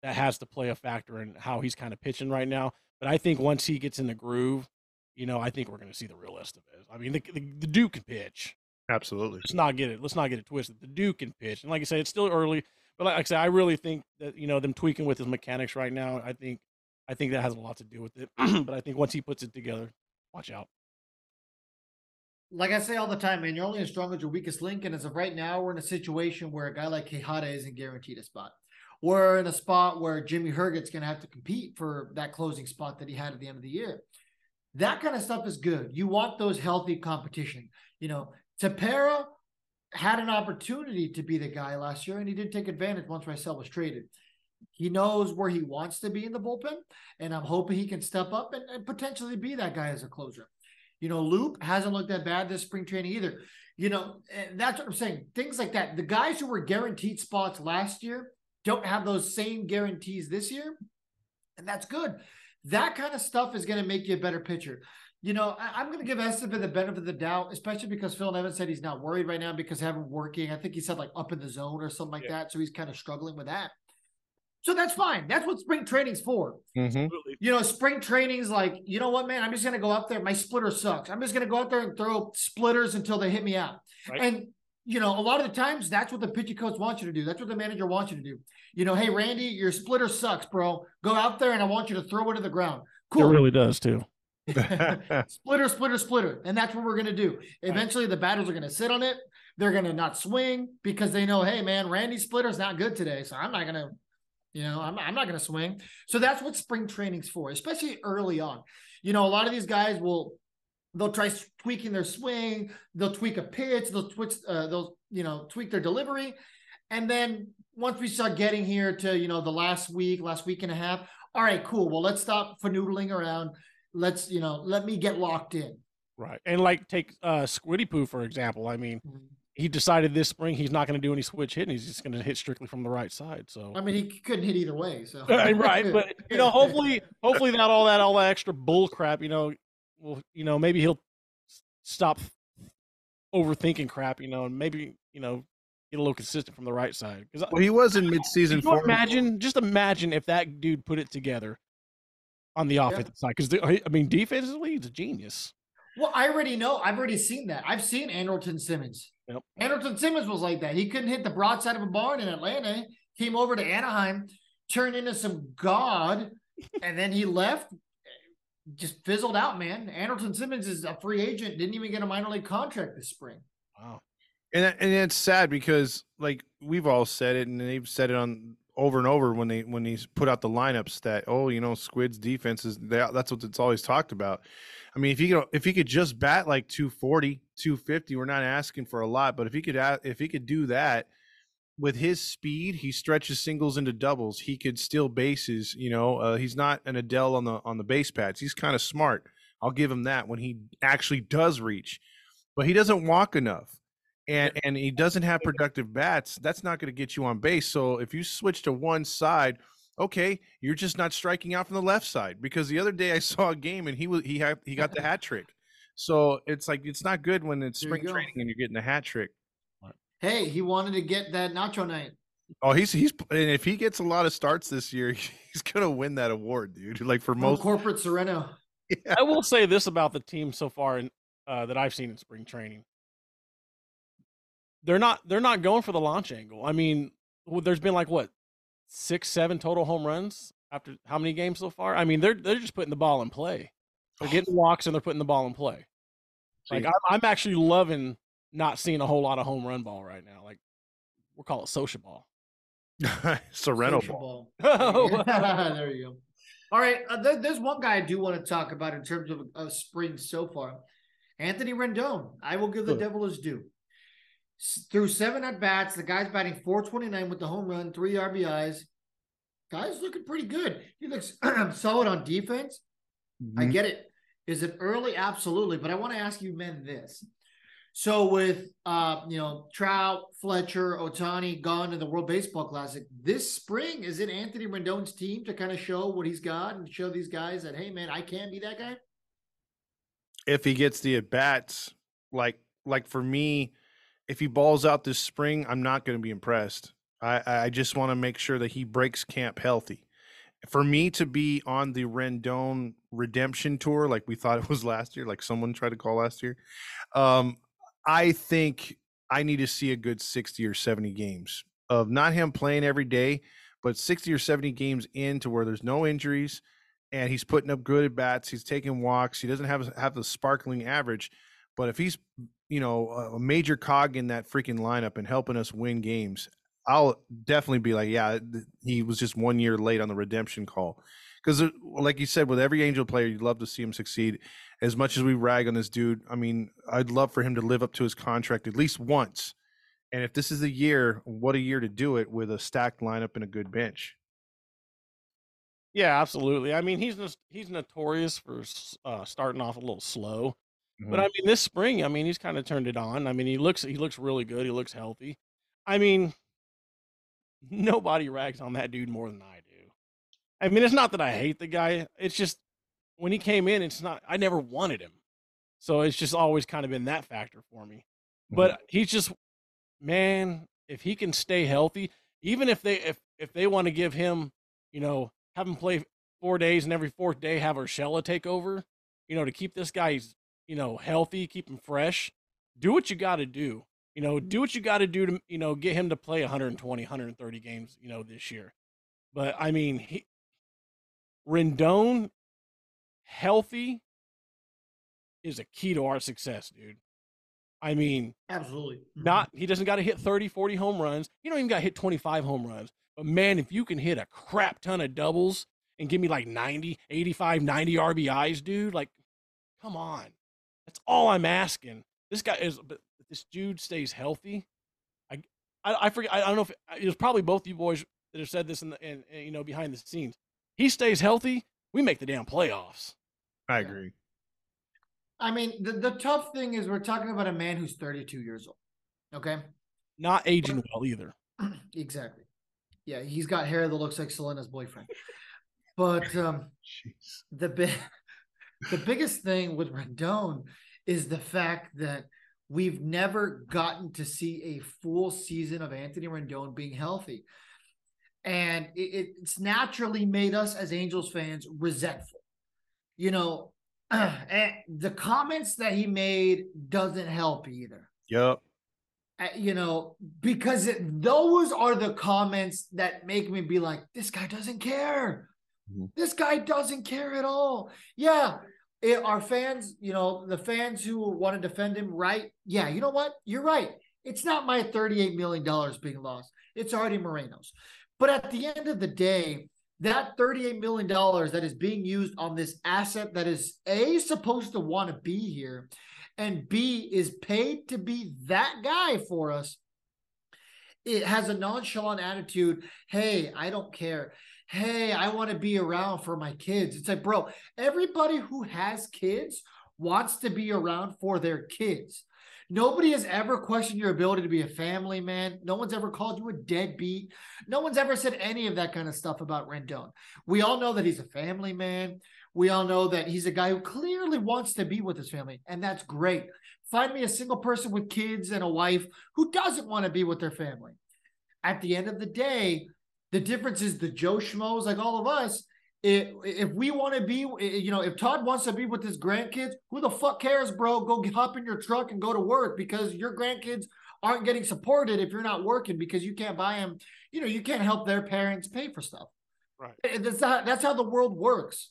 that has to play a factor in how he's kind of pitching right now. But I think once he gets in the groove, you know, I think we're going to see the real Estevez. I mean, the, the, the Duke can pitch Absolutely. let's not get it. Let's not get it twisted. The Duke can pitch, and like I said, it's still early. But like I said, I really think that you know them tweaking with his mechanics right now. I think, I think that has a lot to do with it. but I think once he puts it together, watch out. like I say all the time, man, you're only as strong as your weakest link. And as of right now, we're in a situation where a guy like Quijada isn't guaranteed a spot. We're in a spot where Jimmy Herget's going to have to compete for that closing spot that he had at the end of the year. That kind of stuff is good. You want those healthy competition. You know, Tepera had an opportunity to be the guy last year, and he did take advantage once Raisel was traded. He knows where he wants to be in the bullpen, and I'm hoping he can step up and, and potentially be that guy as a closer. You know, Loup hasn't looked that bad this spring training either. You know, and that's what I'm saying. Things like that. The guys who were guaranteed spots last year don't have those same guarantees this year. And that's good. That kind of stuff is going to make you a better pitcher. You know, I, am going to give Estevez the benefit of the doubt, especially because Phil Nevin said he's not worried right now because having working. I think he said like up in the zone or something like yeah. that. So he's kind of struggling with that. So that's fine. That's what spring training's for. Mm-hmm. You know, spring training's like, you know what, man? I'm just gonna go out there. My splitter sucks. I'm just gonna go out there and throw splitters until they hit me out. Right. And you know, a lot of the times that's what the pitching coach wants you to do. That's what the manager wants you to do. You know, hey Randy, your splitter sucks, bro. Go out there and I want you to throw it to the ground. Cool. It really does too. splitter, splitter, splitter. And that's what we're gonna do. Eventually the batters are gonna sit on it. They're gonna not swing because they know, hey man, Randy's splitter's not good today. So I'm not gonna you know, I'm, I'm not going to swing. So that's what spring training's for, especially early on. You know, a lot of these guys will they'll try tweaking their swing, they'll tweak a pitch, they'll twitch, uh, they'll you know tweak their delivery, and then once we start getting here to you know the last week, last week and a half, all right, cool. Well, let's stop noodling around. Let's you know let me get locked in. Right, and like take uh, Squiddy Poo for example. I mean, mm-hmm he decided this spring he's not going to do any switch hitting. He's just going to hit strictly from the right side. So I mean, he couldn't hit either way. So right, but you know, hopefully, hopefully not all that all that extra bull crap. You know, well, you know, maybe he'll stop overthinking crap. You know, and maybe you know get a little consistent from the right side. Because well, he was in midseason. Form. Imagine, just imagine if that dude put it together on the offensive yeah. side. Because I mean, defensively, he's a genius. Well, I already know. I've already seen that. I've seen Andrelton Simmons. Yep. Andrelton Simmons was like that. He couldn't hit the broadside of a barn in Atlanta. Came over to Anaheim, turned into some god, and then he left. Just fizzled out, man. Andrelton Simmons is a free agent. Didn't even get a minor league contract this spring. Wow. And and it's sad because like we've all said it, and they've said it on over and over when they when he's put out the lineups that oh you know Squid's defense is that's what it's always talked about. I mean, if he could, if he could just bat like 240, 250, we're not asking for a lot, but if he could, if he could do that with his speed, he stretches singles into doubles. He could steal bases. You know, uh, he's not an Adell on the on the base pads. He's kind of smart. I'll give him that when he actually does reach, but he doesn't walk enough. And, and he doesn't have productive bats. That's not going to get you on base. So if you switch to one side, okay, you're just not striking out from the left side because the other day I saw a game and he was he had he got the hat trick. So it's like it's not good when it's spring training and you're getting a hat trick. Hey, he wanted to get that nacho night. Oh, he's he's and if he gets a lot of starts this year, he's gonna win that award, dude. Like for most corporate Sereno. Yeah. I will say this about the team so far in uh, that I've seen in spring training. They're not they're not going for the launch angle. I mean, there's been like what six, seven total home runs after how many games so far? I mean, they're they're just putting the ball in play. They're getting walks and they're putting the ball in play. Like I'm, I'm actually loving not seeing a whole lot of home run ball right now. Like we'll call it social ball. Sereno ball. ball. there you go. All right, uh, there, there's one guy I do want to talk about in terms of, of spring so far. Anthony Rendon. I will give the devil his due through seven at bats. The guy's batting 429 with the home run, three RBIs. Guy's looking pretty good. He looks solid on defense. Mm-hmm. I get it. Is it early? Absolutely. But I want to ask you men this. So with uh, you know, Trout, Fletcher, Ohtani gone to the World Baseball Classic this spring, is it Anthony Rendon's team to kind of show what he's got and show these guys that hey man, I can be that guy? If he gets the at bats, like like for me, if he balls out this spring, I'm not going to be impressed. I, I just want to make sure that he breaks camp healthy. For me to be on the Rendon redemption tour, like we thought it was last year, like someone tried to call last year, um, I think I need to see a good 60 or 70 games of not him playing every day, but 60 or 70 games into where there's no injuries and he's putting up good at bats. He's taking walks. He doesn't have have the sparkling average, but if he's you know a major cog in that freaking lineup and helping us win games, I'll definitely be like, yeah, he was just one year late on the redemption call. Because, like you said, with every Angel player, you'd love to see him succeed. As much as we rag on this dude, I mean, I'd love for him to live up to his contract at least once. And if this is a year, what a year to do it with a stacked lineup and a good bench. Yeah, absolutely. I mean, he's he's notorious for uh, starting off a little slow. But mm-hmm. I mean, this spring, I mean, he's kind of turned it on. I mean, he looks he looks really good. He looks healthy. I mean, nobody rags on that dude more than I do. I mean, it's not that I hate the guy. It's just when he came in, it's not. I never wanted him, so it's just always kind of been that factor for me. Mm-hmm. But he's just, man, if he can stay healthy, even if they if if they want to give him, you know, have him play four days and every fourth day have Urshela take over, you know, to keep this guy's, you know, healthy, keep him fresh. Do what you got to do. You know, do what you got to do to, you know, get him to play 120, 130 games, you know, this year. But I mean, he, Rendon, healthy, is a key to our success, dude. I mean, Absolutely. Mm-hmm. not he doesn't got to hit 30, 40 home runs. You don't even got to hit 25 home runs. But man, if you can hit a crap ton of doubles and give me like 90, 85, 90 RBIs, dude, like come on. That's all I'm asking. This guy is but this dude stays healthy. I I, I forget I, I don't know if it was probably both you boys that have said this in the in, in, you know behind the scenes. He stays healthy, we make the damn playoffs. I Yeah. agree. I mean, the, the tough thing is we're talking about a man who's 32 years old. Okay. Not aging well either. exactly. Yeah, he's got hair that looks like Selena's boyfriend. But um Jeez. the big the biggest thing with Rendon is the fact that we've never gotten to see a full season of Anthony Rendon being healthy. And it, it's naturally made us as Angels fans resentful. You know, and the comments that he made doesn't help either. Yup. Uh, you know, because it, those are the comments that make me be like, this guy doesn't care. Mhm. This guy doesn't care at all. Yeah. It, our fans, you know, the fans who want to defend him, right? Yeah, you know what? You're right. It's not my $38 million being lost. It's already Moreno's. But at the end of the day, that $38 million that is being used on this asset that is A, supposed to want to be here, and B is paid to be that guy for us, it has a nonchalant attitude. Hey, I don't care. Hey, I want to be around for my kids. It's like, bro, everybody who has kids wants to be around for their kids. Nobody has ever questioned your ability to be a family man. No one's ever called you a deadbeat. No one's ever said any of that kind of stuff about Rendon. We all know that he's a family man. We all know that he's a guy who clearly wants to be with his family, and that's great. Find me a single person with kids and a wife who doesn't want to be with their family. At the end of the day, the difference is the Joe Schmoes, like all of us. If, if we want to be, you know, if Todd wants to be with his grandkids, who the fuck cares, bro? Go hop in your truck and go to work because your grandkids aren't getting supported if you're not working because you can't buy them. You know, you can't help their parents pay for stuff. Right. That's how, that's how the world works.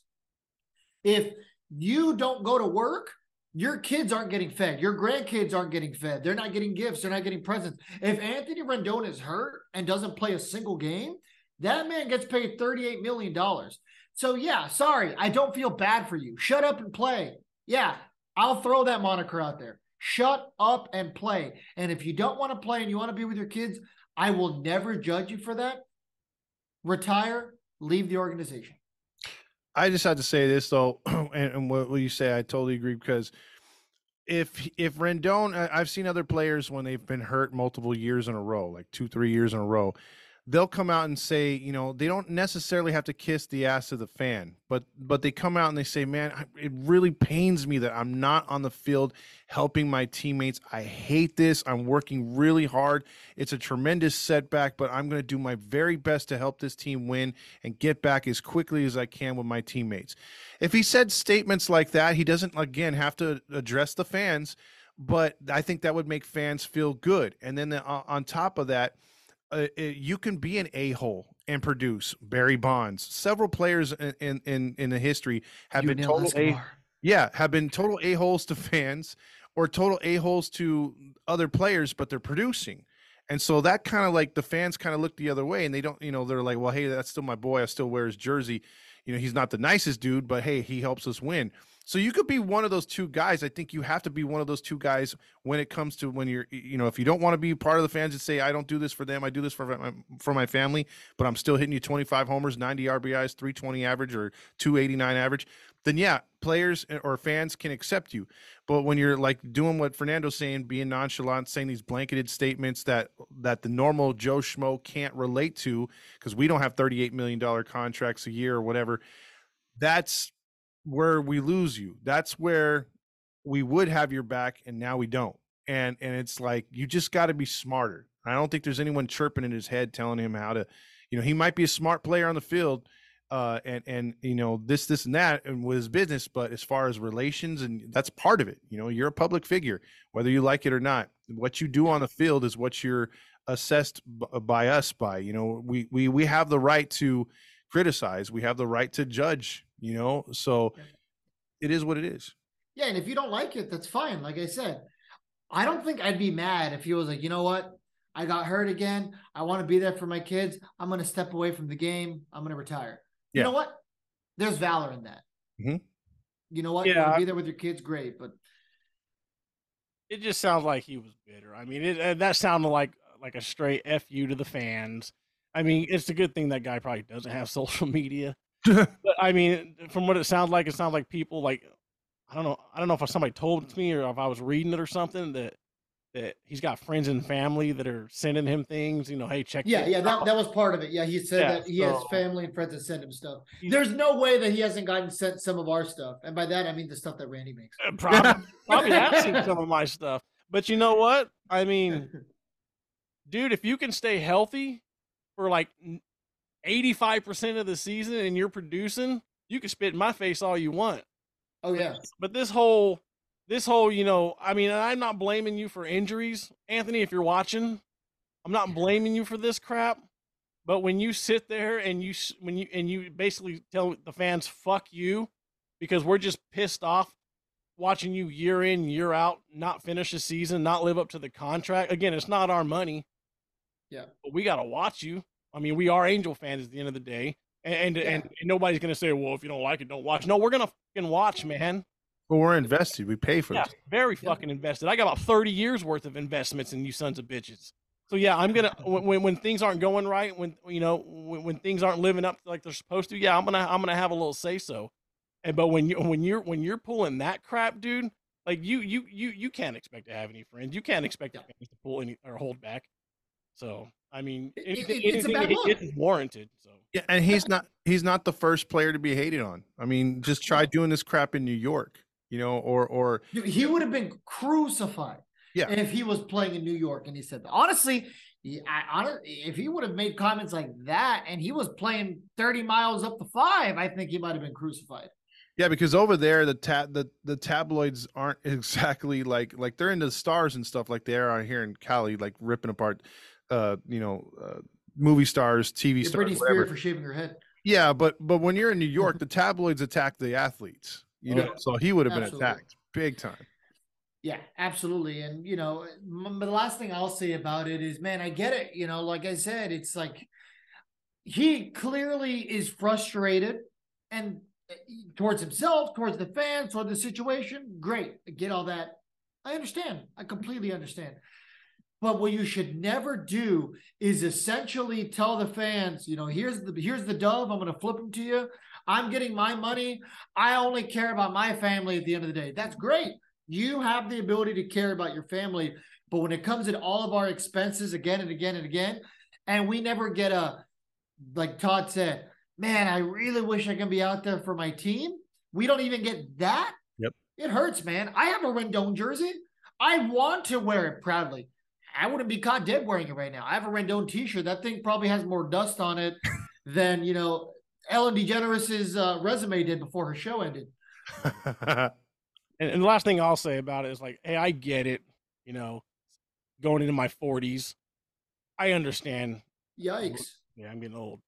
If you don't go to work, your kids aren't getting fed. Your grandkids aren't getting fed. They're not getting gifts. They're not getting presents. If Anthony Rendon is hurt and doesn't play a single game, that man gets paid $38 million. So, yeah, sorry, I don't feel bad for you. Shut up and play. Yeah, I'll throw that moniker out there. Shut up and play. And if you don't want to play and you want to be with your kids, I will never judge you for that. Retire, leave the organization. I just had to say this though, and, and what, what you say, I totally agree because if if Rendon, I've seen other players when they've been hurt multiple years in a row, like two, three years in a row, they'll come out and say, you know, they don't necessarily have to kiss the ass of the fan, but but they come out and they say, man, it really pains me that I'm not on the field helping my teammates. I hate this. I'm working really hard. It's a tremendous setback, but I'm going to do my very best to help this team win and get back as quickly as I can with my teammates. If he said statements like that, he doesn't again have to address the fans, but I think that would make fans feel good. And then the, uh, on top of that, uh, uh, you can be an a hole and produce. Barry Bonds, several players in in in, in the history have been total a yeah have been total a holes to fans or total a holes to other players, but they're producing. And so that kind of like the fans kind of look the other way and they don't, you know, they're like, well, hey, that's still my boy. I still wear his jersey. You know, he's not the nicest dude, but hey, he helps us win. So you could be one of those two guys. I think you have to be one of those two guys when it comes to when you're, you know, if you don't want to be part of the fans and say, I don't do this for them, I do this for my, for my family, but I'm still hitting you 25 homers, 90 RBIs, 320 average or 289 average, then yeah, players or fans can accept you. But when you're like doing what Fernando's saying, being nonchalant, saying these blanketed statements that that the normal Joe Schmo can't relate to because we don't have 38 million dollar contracts a year or whatever, that's where we lose you. That's where we would have your back and now we don't. And and it's like you just got to be smarter. I don't think there's anyone chirping in his head telling him how to, you know, he might be a smart player on the field, uh, and and you know this this and that and with his business, but as far as relations and that's part of it. You know, you're a public figure, whether you like it or not. What you do on the field is what you're assessed b- by us by. You know, we we we have the right to criticize. We have the right to judge. You know, so it is what it is. Yeah, and if you don't like it, that's fine. Like I said, I don't think I'd be mad if he was like, you know what, I got hurt again. I want to be there for my kids. I'm going to step away from the game. I'm going to retire. You know what? There's valor in that. Mhm. You know what? You Yeah, want I- to be there with your kids, great. But It just sounds like he was bitter. I mean, it, uh, that sounded like like a straight f you to the fans. I mean, it's a good thing that guy probably doesn't have social media. but I mean, from what it sounds like, it sounds like people like I don't know. I don't know if somebody told it to me or if I was reading it or something that that he's got friends and family that are sending him things. You know, hey, check. yeah, yeah, that, that was part of it. Yeah, he said Yeah, that he has family and friends that send him stuff. There's no way that he hasn't gotten sent some of our stuff. And by that, I mean the stuff that Randy makes. Uh, probably, probably have seen some of my stuff. But you know what? I mean, dude, if you can stay healthy for like 85% of the season and you're producing, you can spit in my face all you want. oh, yeah. But this whole this whole, you know, I mean, I'm not blaming you for injuries. Anthony, if you're watching, I'm not blaming you for this crap. But when you sit there and you when you and you basically tell the fans fuck you because we're just pissed off watching you year in year out not finish the season, not live up to the contract. Again, it's not our money. Yeah. But we got to watch you. I mean, we are Angel fans at the end of the day. And and, Yeah. and, and nobody's going to say, "Well, if you don't like it, don't watch." No, we're going to fucking watch, man. But we're invested. We pay for Yeah, this. very Yeah. fucking invested. I got about 30 years worth of investments in you sons of bitches. So yeah, I'm gonna when when, when things aren't going right, when you know when, when things aren't living up like they're supposed to, yeah, I'm gonna I'm gonna have a little say so. And but when you when you're when you're pulling that crap, dude, like you you you you can't expect to have any friends. You can't expect Yeah. to pull any or hold back. So I mean, anything, it- it's a anything bad he look. gets is warranted. So Yeah, and he's not he's not the first player to be hated on. I mean, just try doing this crap in New York, you know, or or Dude, he would have been crucified Yeah. if he was playing in New York and he said that. Honestly, he- I, hon- if he would have made comments like that and he was playing 30 miles up the five, I think he might have been crucified. yeah, because over there the tab the the tabloids aren't exactly like like they're into the stars and stuff like they are out here in Cali, like ripping apart, uh, you know, uh, movie stars, TV You're stars, Britney. Spears for shaving her head. Yeah, but but when you're in New York, the tabloids attack the athletes. You know, Yeah. so he would have been Absolutely. attacked big time. Yeah, absolutely. And, you know, m- the last thing I'll say about it is, man, I get it. You know, like I said, it's like he clearly is frustrated and uh, towards himself, towards the fans, towards the situation. Great. I get all that. I understand. I completely understand. But what you should never do is essentially tell the fans, you know, here's the here's the dove. I'm going to flip them to you. I'm getting my money. I only care about my family at the end of the day. That's great. You have the ability to care about your family, but when it comes to all of our expenses again and again and again, and we never get a like Todd said, man, I really wish I can be out there for my team. We don't even get that. Yep. It hurts, man. I have a Rendon jersey. I want to wear it proudly. I wouldn't be caught dead wearing it right now. I have a Rendon t-shirt. That thing probably has more dust on it than, you know, Ellen DeGeneres's uh, resume did before her show ended. and, and the last thing I'll say about it is like, hey, I get it. You know, going into my 40s, I understand. Yikes. Yeah, I'm getting old.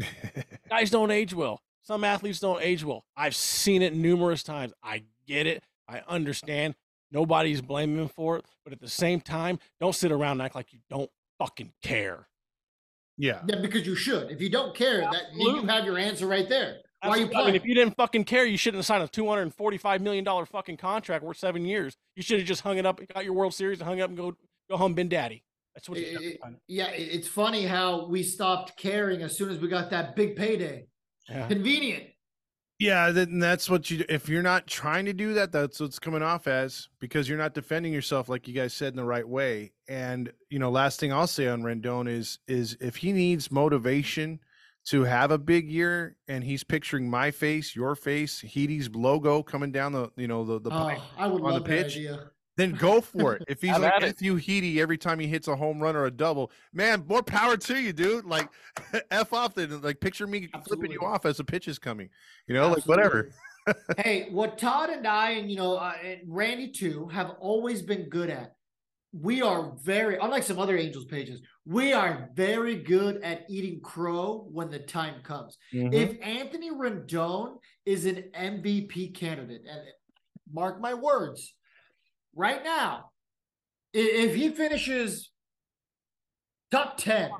Guys don't age well. Some athletes don't age well. I've seen it numerous times. I get it. I understand. Nobody's blaming him for it. But at the same time, don't sit around and act like you don't fucking care. yeah. Yeah, because you should. If you don't care, that you have your answer right there. Why are you Absolutely. I mean, playing? if you didn't fucking care, you shouldn't have signed a two hundred and forty-five million dollar fucking contract worth seven years. You should have just hung it up, got your World Series, and hung up and go go home, been daddy. That's what. you It- should it- yeah, it's funny how we stopped caring as soon as we got that big payday. Yeah. Convenient. Yeah, then that's what you. If you're not trying to do that, that's what's coming off as because you're not defending yourself like you guys said in the right way. And you know, last thing I'll say on Rendon is is if he needs motivation to have a big year, and he's picturing my face, your face, Heaty's logo coming down the you know the the Oh, I would on the love that pitch. idea. Then go for it. If he's like at. Matthew Heaty every time he hits a home run or a double, man, more power to you, dude. Like f off, then like picture me flipping you off as the pitch is coming. You know, like whatever. Hey, what Todd and I, and you know, uh, and Randy too, have always been good at. We are very, unlike some other Angels pages, we are very good at eating crow when the time comes. Mhm. If Anthony Rendon is an MVP candidate, and mark my words, right now, if he finishes top 10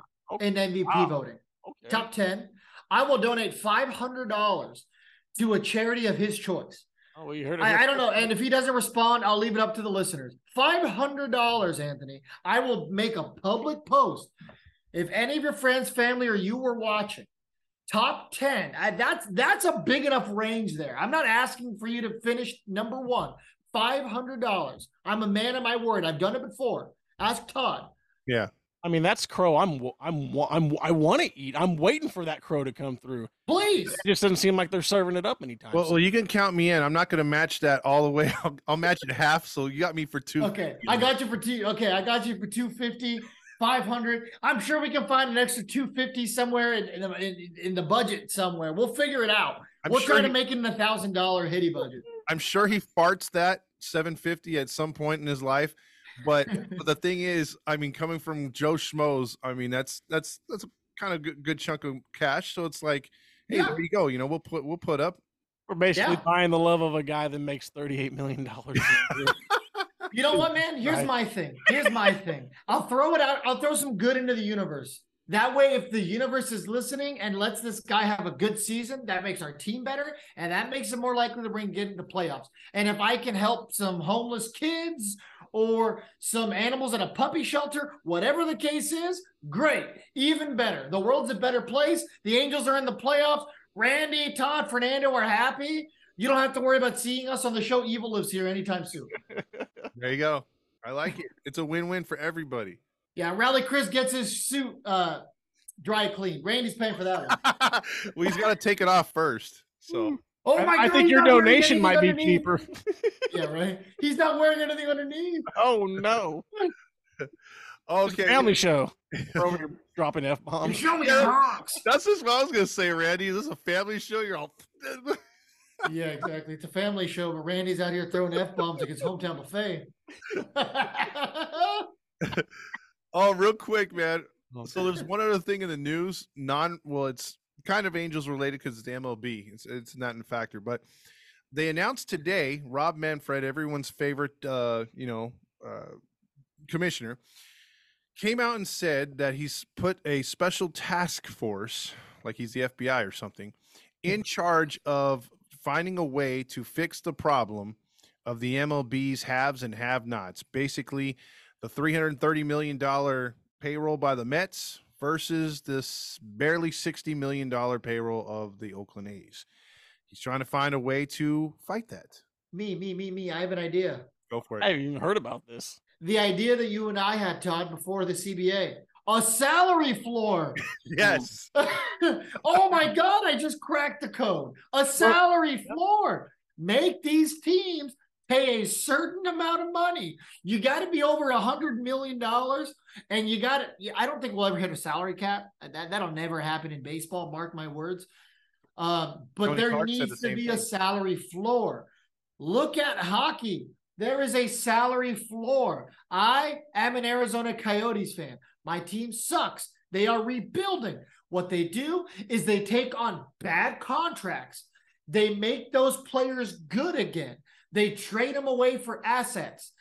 in MVP Wow. voting, Okay. top 10, I will donate $500 to a charity of his choice. Oh, well, you heard it. I, I don't know. And if he doesn't respond, I'll leave it up to the listeners. $500, Anthony. I will make a public post. If any of your friends, family, or you were watching, top 10, I, that's that's a big enough range there. I'm not asking for you to finish number one. $500. I'm a man of my word. I've done it before. Ask Todd. Yeah. I mean, that's crow. I'm, I'm, I'm, I want to eat. I'm waiting for that crow to come through. Please. It just doesn't seem like they're serving it up anytime. Well, soon. well, you can count me in. I'm not going to match that all the way. I'll, I'll match it half. So you got me for two. Okay, I got you for two. Okay, I got you for 250, 500. I'm sure we can find an extra 250 somewhere in, in, the, in, in the budget somewhere. We'll figure it out. I'm we'll sure try to make it in a thousand dollar hitty budget. I'm sure he farts that 750 at some point in his life. But, but the thing is, I mean, coming from Joe Schmoes, I mean, that's that's that's a kind of good, good chunk of cash. So it's like, hey, Yeah. there you go. You know, we'll put we'll put up. We're basically Yeah. buying the love of a guy that makes thirty-eight million dollars. You know what, man? Here's Right. my thing. Here's my thing. I'll throw it out. I'll throw some good into the universe. That way, if the universe is listening and lets this guy have a good season, that makes our team better, and that makes it more likely to bring get into playoffs. And if I can help some homeless kids or some animals at a puppy shelter, whatever the case is, great, even better. The world's a better place. The Angels are in the playoffs. Randy, Todd, Fernando are happy. You don't have to worry about seeing us on the show Evil Lives here anytime soon. There you go. I like it. It's a win-win for everybody. Yeah, Rally Chris gets his suit uh dry cleaned. Randy's paying for that one. well, he's got to take it off first. So Oh I, my I god! think your donation anything might be cheaper. Yeah, right. He's not wearing anything underneath. oh no! It's a okay, family show. We're over here dropping f bombs. show me Yeah. rocks. that's just what I was gonna say, Randy. This Is this a family show? You're all. Yeah, exactly. It's a family show, but Randy's out here throwing f bombs like his hometown buffet. Oh, real quick, man. So there's one other thing in the news. Non, well, it's kind of Angels related because it's the MLB. It's it's not in factor, but they announced today Rob Manfred, everyone's favorite, uh, you know, uh, commissioner, came out and said that he's put a special task force, like he's the FBI or something, in charge of finding a way to fix the problem of the MLB's haves and have-nots. Basically, the 330 million dollar payroll by the Mets versus this barely 60 million dollar payroll of the Oakland A's. He's trying to find a way to fight that. me, me, me, me. I have an idea. Go for it. I haven't even heard about this. The idea that you and I had, Todd, before the CBA. A salary floor. Yes. oh my God, I just cracked the code. A salary floor. Make these teams pay a certain amount of money. You got to be over a hundred million dollars, and you got to. I don't think we'll ever hit a salary cap. That that'll never happen in baseball. Mark my words. Um, but Tony there Clark said the needs to be a salary floor. Look at hockey. There is a salary floor. I am an Arizona Coyotes fan. My team sucks. They are rebuilding. What they do is they take on bad contracts. They make those players good again. They trade them away for assets.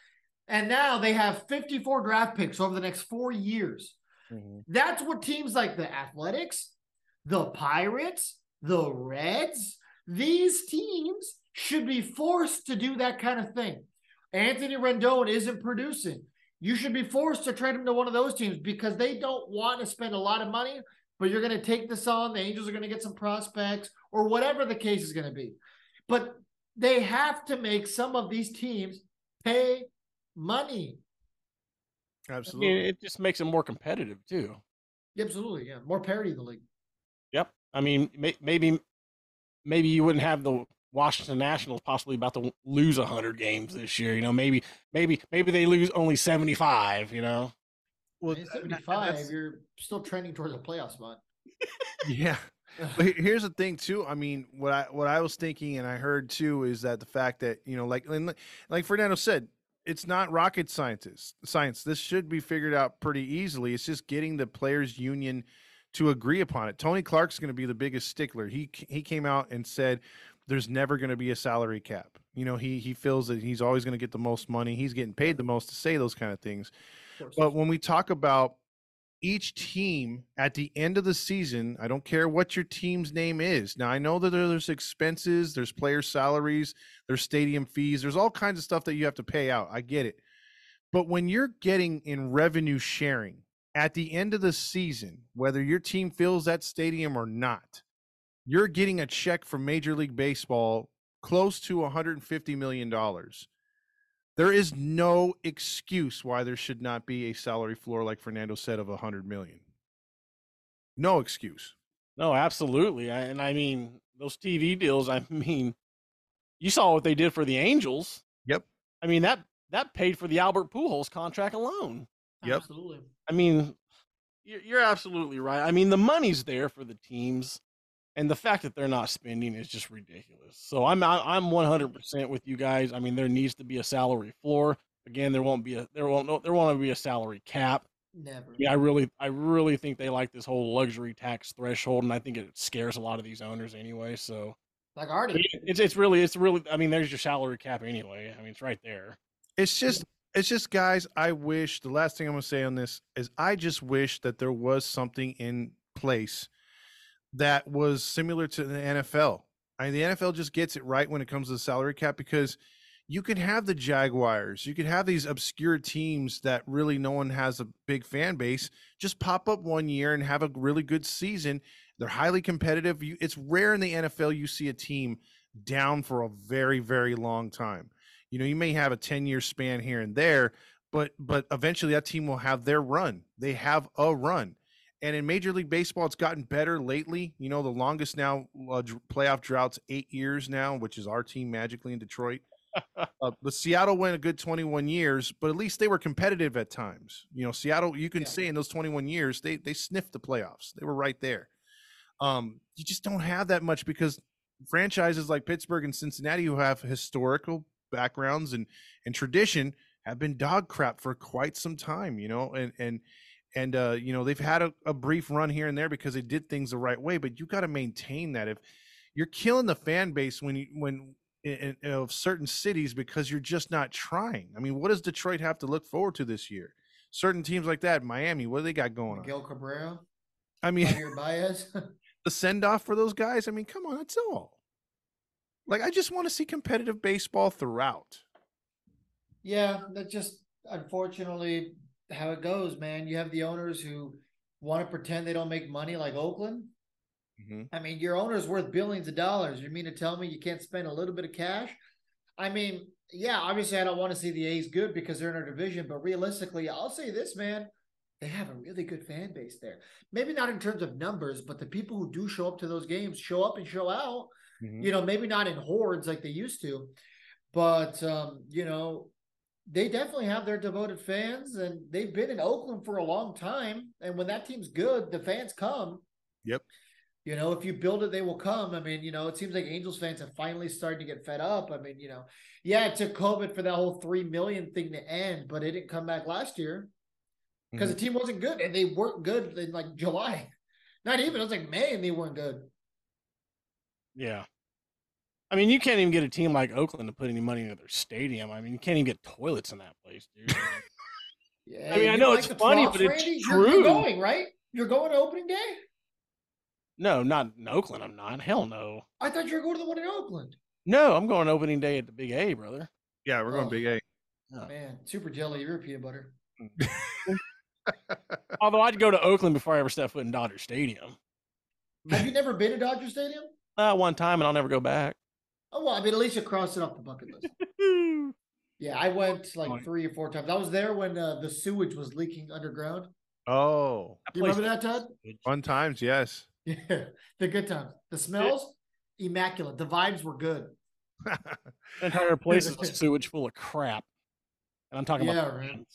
And now they have 54 draft picks over the next four years. Mhm. That's what teams like the Athletics, the Pirates, the Reds, these teams should be forced to do that kind of thing. Anthony Rendon isn't producing. You should be forced to trade him to one of those teams because they don't want to spend a lot of money but you're going to take this on. The Angels are going to get some prospects or whatever the case is going to be. But they have to make some of these teams pay money. Absolutely. I mean, it just makes it more competitive too. Absolutely, yeah. More parity in the league. Yep. I mean, may, maybe maybe you wouldn't have the Washington Nationals possibly about to lose 100 games this year, you know, maybe maybe maybe they lose only 75, you know. Well, I mean, 75, you're still trending towards a playoff spot. yeah. But here's the thing too. I mean, what I what I was thinking and I heard too is that the fact that, you know, like like Fernando said, it's not rocket scientists science. This should be figured out pretty easily. It's just getting the players union to agree upon it. Tony Clark's going to be the biggest stickler. He he came out and said there's never going to be a salary cap. You know, he he feels that he's always going to get the most money. He's getting paid the most to say those kind of things. Of but when we talk about each team at the end of the season, I don't care what your team's name is. Now, I know that there's expenses, there's player salaries, there's stadium fees, there's all kinds of stuff that you have to pay out. I get it. But when you're getting in revenue sharing at the end of the season, whether your team fills that stadium or not, you're getting a check from Major League Baseball close to $150 million there is no excuse why there should not be a salary floor like Fernando said of a hundred million. No excuse. No, absolutely. And I mean, those TV deals, I mean, you saw what they did for the Angels. Yep. I mean, that that paid for the Albert Pujols contract alone. Yep. Absolutely. I mean, you're absolutely right. I mean, the money's there for the teams and the fact that they're not spending is just ridiculous. So I'm I'm 100% with you guys. I mean, there needs to be a salary floor. Again, there won't be a there won't no there won't be a salary cap. Never. Yeah, I really I really think they like this whole luxury tax threshold, and I think it scares a lot of these owners anyway. So like already, it's it's really it's really I mean, there's your salary cap anyway. I mean, it's right there. It's just it's just guys. I wish the last thing I'm gonna say on this is I just wish that there was something in place that was similar to the NFL. I mean, the NFL just gets it right when it comes to the salary cap because you can have the Jaguars, you could have these obscure teams that really no one has a big fan base just pop up one year and have a really good season. They're highly competitive. You, it's rare in the NFL you see a team down for a very very long time. You know, you may have a 10 year span here and there, but but eventually that team will have their run. They have a run. And in Major League Baseball, it's gotten better lately. You know, the longest now uh, playoff droughts eight years now, which is our team magically in Detroit. uh, but Seattle went a good 21 years, but at least they were competitive at times. You know, Seattle, you can yeah. say in those 21 years, they they sniffed the playoffs. They were right there. Um, you just don't have that much because franchises like Pittsburgh and Cincinnati, who have historical backgrounds and and tradition, have been dog crap for quite some time. You know, and and and uh, you know they've had a, a, brief run here and there because they did things the right way but you got to maintain that. If you're killing the fan base when you when in, in, of certain cities because you're just not trying. I mean what does detroit have to look forward to this year? Certain teams like that miami what do they got going Miguel on? Gil cabrera? I mean Baez. the send off for those guys? I mean come on that's all. Like i just want to see competitive baseball throughout. Yeah that just unfortunately how it goes, man. You have the owners who want to pretend they don't make money, like Oakland. Mm-hmm. I mean, your owner's worth billions of dollars. You mean to tell me you can't spend a little bit of cash? I mean, yeah, obviously I don't want to see the A's good because they're in our division, but realistically, I'll say this, man. They have a really good fan base there. Maybe not in terms of numbers, but the people who do show up to those games show up and show out. Mm-hmm. You know, maybe not in hordes like they used to, but um, you know, they definitely have their devoted fans, and they've been in Oakland for a long time. And when that team's good, the fans come. Yep. You know, if you build it, they will come. I mean, you know, it seems like Angels fans have finally started to get fed up. I mean, you know, yeah, it took COVID for that whole three million thing to end, but it didn't come back last year because mm-hmm. the team wasn't good, and they weren't good in like July. Not even it was like May, and they weren't good. Yeah. I mean, you can't even get a team like Oakland to put any money into their stadium. I mean, you can't even get toilets in that place, dude. yeah, I mean, I know like it's funny, but it's Randy? true. You're, you're, going right. You're going to opening day. No, not in Oakland. I'm not. Hell no. I thought you were going to the one in Oakland. No, I'm going opening day at the Big A, brother. Yeah, we're going oh, Big A. Oh. Man, super jelly European butter. Although I'd go to Oakland before I ever step foot in Dodger Stadium. Have you never been to Dodger Stadium? Uh, one time, and I'll never go back. Oh well, I mean, at least you crossed it off the bucket list. Yeah, I went like Fine. three or four times. I was there when uh, the sewage was leaking underground. Oh, Do you remember that, Todd? fun times, yes. Yeah, the good times. The smells, immaculate. The vibes were good. Entire place is sewage full of crap. And I'm talking about. Yeah, about right.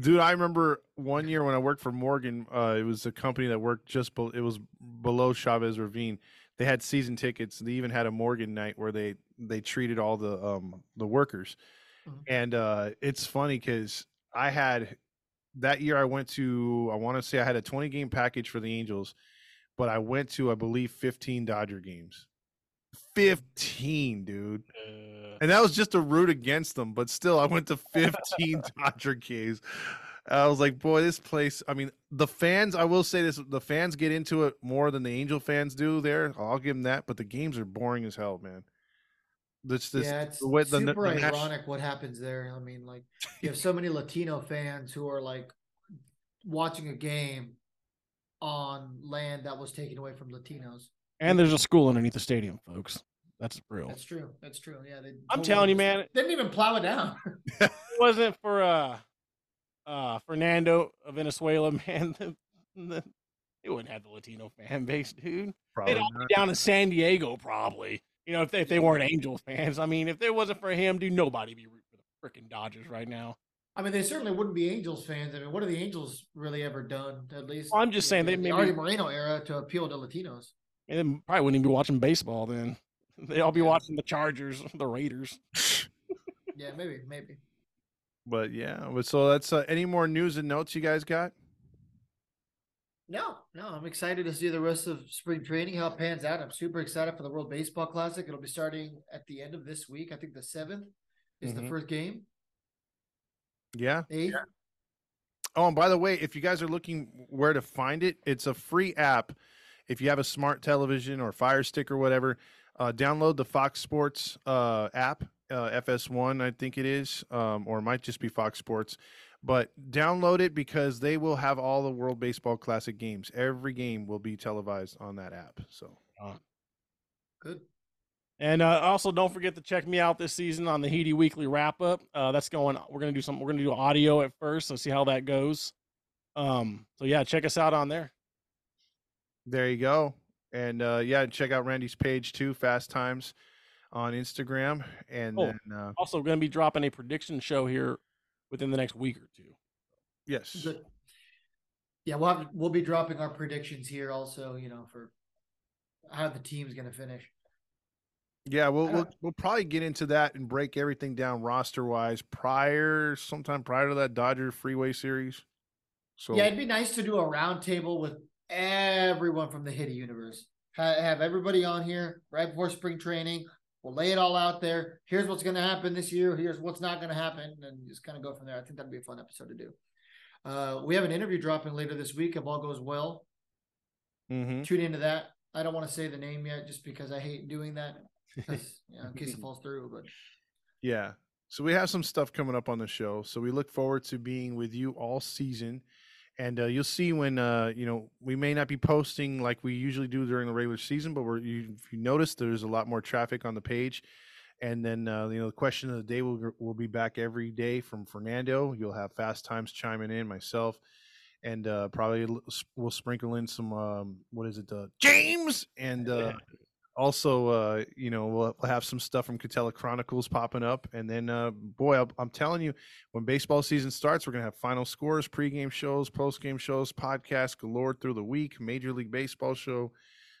Dude, I remember one year when I worked for Morgan. Uh, it was a company that worked just be- it was below Chavez Ravine. They had season tickets. They even had a Morgan night where they they treated all the um the workers. Mhm. And uh, it's funny because I had that year I went to I want to say I had a 20 game package for the Angels, but I went to I believe 15 Dodger games. 15, dude. Uh, And that was just a root against them, but still, I went to 15 Dodger games. I was like, boy, this place. I mean, the fans, I will say this the fans get into it more than the Angel fans do there. I'll give them that, but the games are boring as hell, man. This, this, yeah, it's the way- the- super the nat- ironic what happens there. I mean, like you have so many Latino fans who are like watching a game on land that was taken away from Latinos. and there's a school underneath the stadium, folks. That's real. That's true. That's true. Yeah, they I'm telling you, just man. Didn't even plow it down. it wasn't for uh uh Fernando Valenzuela, man. The, the, they wouldn't have the Latino fan base, dude. probably They'd all be down in San Diego, probably. You know, if they, if they weren't Angel fans. I mean, if it wasn't for him, dude, nobody be rooting for the freaking Dodgers right now. I mean, they certainly wouldn't be Angels fans. I mean, what have the Angels really ever done? At least Well, I'm just saying the, they the maybe- Arte Moreno era to appeal to Latinos. And then probably wouldn't even be watching baseball then. They'd all be Yeah. watching the Chargers, the Raiders. Yeah, maybe, maybe. But yeah, but so that's uh, any more news and notes you guys got? No, no, I'm excited to see the rest of spring training how it pans out. I'm super excited for the World Baseball Classic. It'll be starting at the end of this week. I think the seventh is Mhm. the first game. Yeah. Eighth. Oh, and by the way, if you guys are looking where to find it, it's a free app. If you have a smart television or Fire Stick or whatever, uh, download the Fox Sports uh, app, uh, FS1, I think it is, um, or it might just be Fox Sports. But download it because they will have all the World Baseball Classic games. Every game will be televised on that app. So Good. And uh, also, don't forget to check me out this season on the Heady Weekly wrap up. Uh, that's going. We're gonna do some. We're gonna do audio at first, so see how that goes. Um. So yeah, check us out on there. there you go. And uh, yeah, check out Randy's page too, Fast Times on Instagram. And Oh. then, uh, Also, going to be dropping a prediction show here within the next week or two. yes. Good. Yeah, we'll have we'll be dropping our predictions here also. You know for how the team's going to finish. Yeah, we'll we'll, we'll probably get into that and break everything down roster wise prior sometime prior to that Dodger Freeway series. So Yeah, it'd be nice to do a roundtable with everyone from the Hitty universe. Ha- have everybody on here right before spring training. We'll lay it all out there. Here's what's going to happen this year. Here's what's not going to happen, and just kind of go from there. I think that'd be a fun episode to do. Uh, we have an interview dropping later this week. If all goes well, Mhm. tune into that. I don't want to say the name yet, just because I hate doing that, you know, in case it falls through. But yeah. So we have some stuff coming up on the show. So we look forward to being with you all season. And uh, you'll see when uh, you know we may not be posting like we usually do during the regular season, but we're you, if you notice there's a lot more traffic on the page. And then uh, you know the question of the day will will be back every day from Fernando. You'll have Fast Times chiming in, myself, and uh, probably we'll sprinkle in some um, what is it, uh, James, and uh, also uh, you know we'll, we'll have some stuff from Catella Chronicles popping up, and then uh, boy, I'm, I'm telling you, when baseball season starts, we're gonna have final scores, pregame shows, postgame shows, podcasts galore through the week, Major League Baseball show.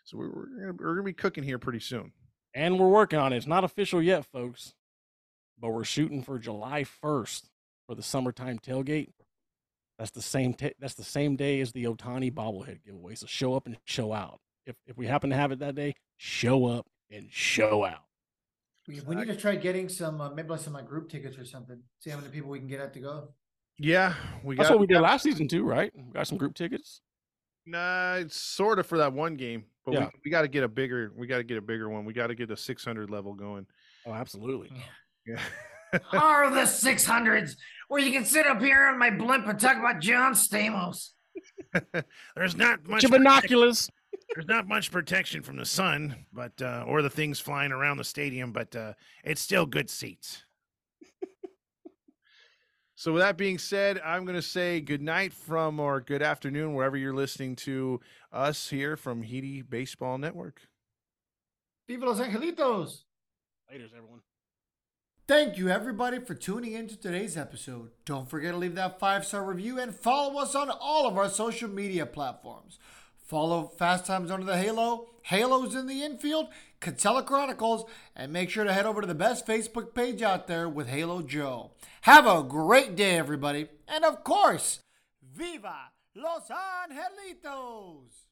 So we're, we're, gonna, we're gonna be cooking here pretty soon. And we're working on it. It's not official yet, folks, but we're shooting for July 1st for the summertime tailgate. That's the same. ta that's the same day as the Ohtani bobblehead giveaway. So show up and show out. If if we happen to have it that day, show up and show out. we, we need to try getting some, uh, maybe like some like group tickets or something. See how many people we can get out to go. Yeah, we That's got what we did last season too, right? We got some group tickets. Nah, it's sort of for that one game, but Yeah. we, we got to get a bigger. We got to get a bigger one. We got to get a 600 level going. Oh, absolutely. Yeah. are the 600s where you can sit up here on my blimp and talk about John Stamos. There's not much. Put your binoculars. There's not much protection from the sun, but uh, or the things flying around the stadium, but uh, it's still good seats. so with that being said, I'm going to say good night from or good afternoon wherever you're listening to us here from Heedy Baseball Network. Viva Los Angelitos. Laters, everyone. Thank you, everybody, for tuning in to today's episode. Don't forget to leave that five star review and follow us on all of our social media platforms. Follow Fast Times Under the Halo, Halos in the Infield, Catella Chronicles, and make sure to head over to the best Facebook page out there with Halo Joe. Have a great day, everybody. And of course, Viva Los Angelitos!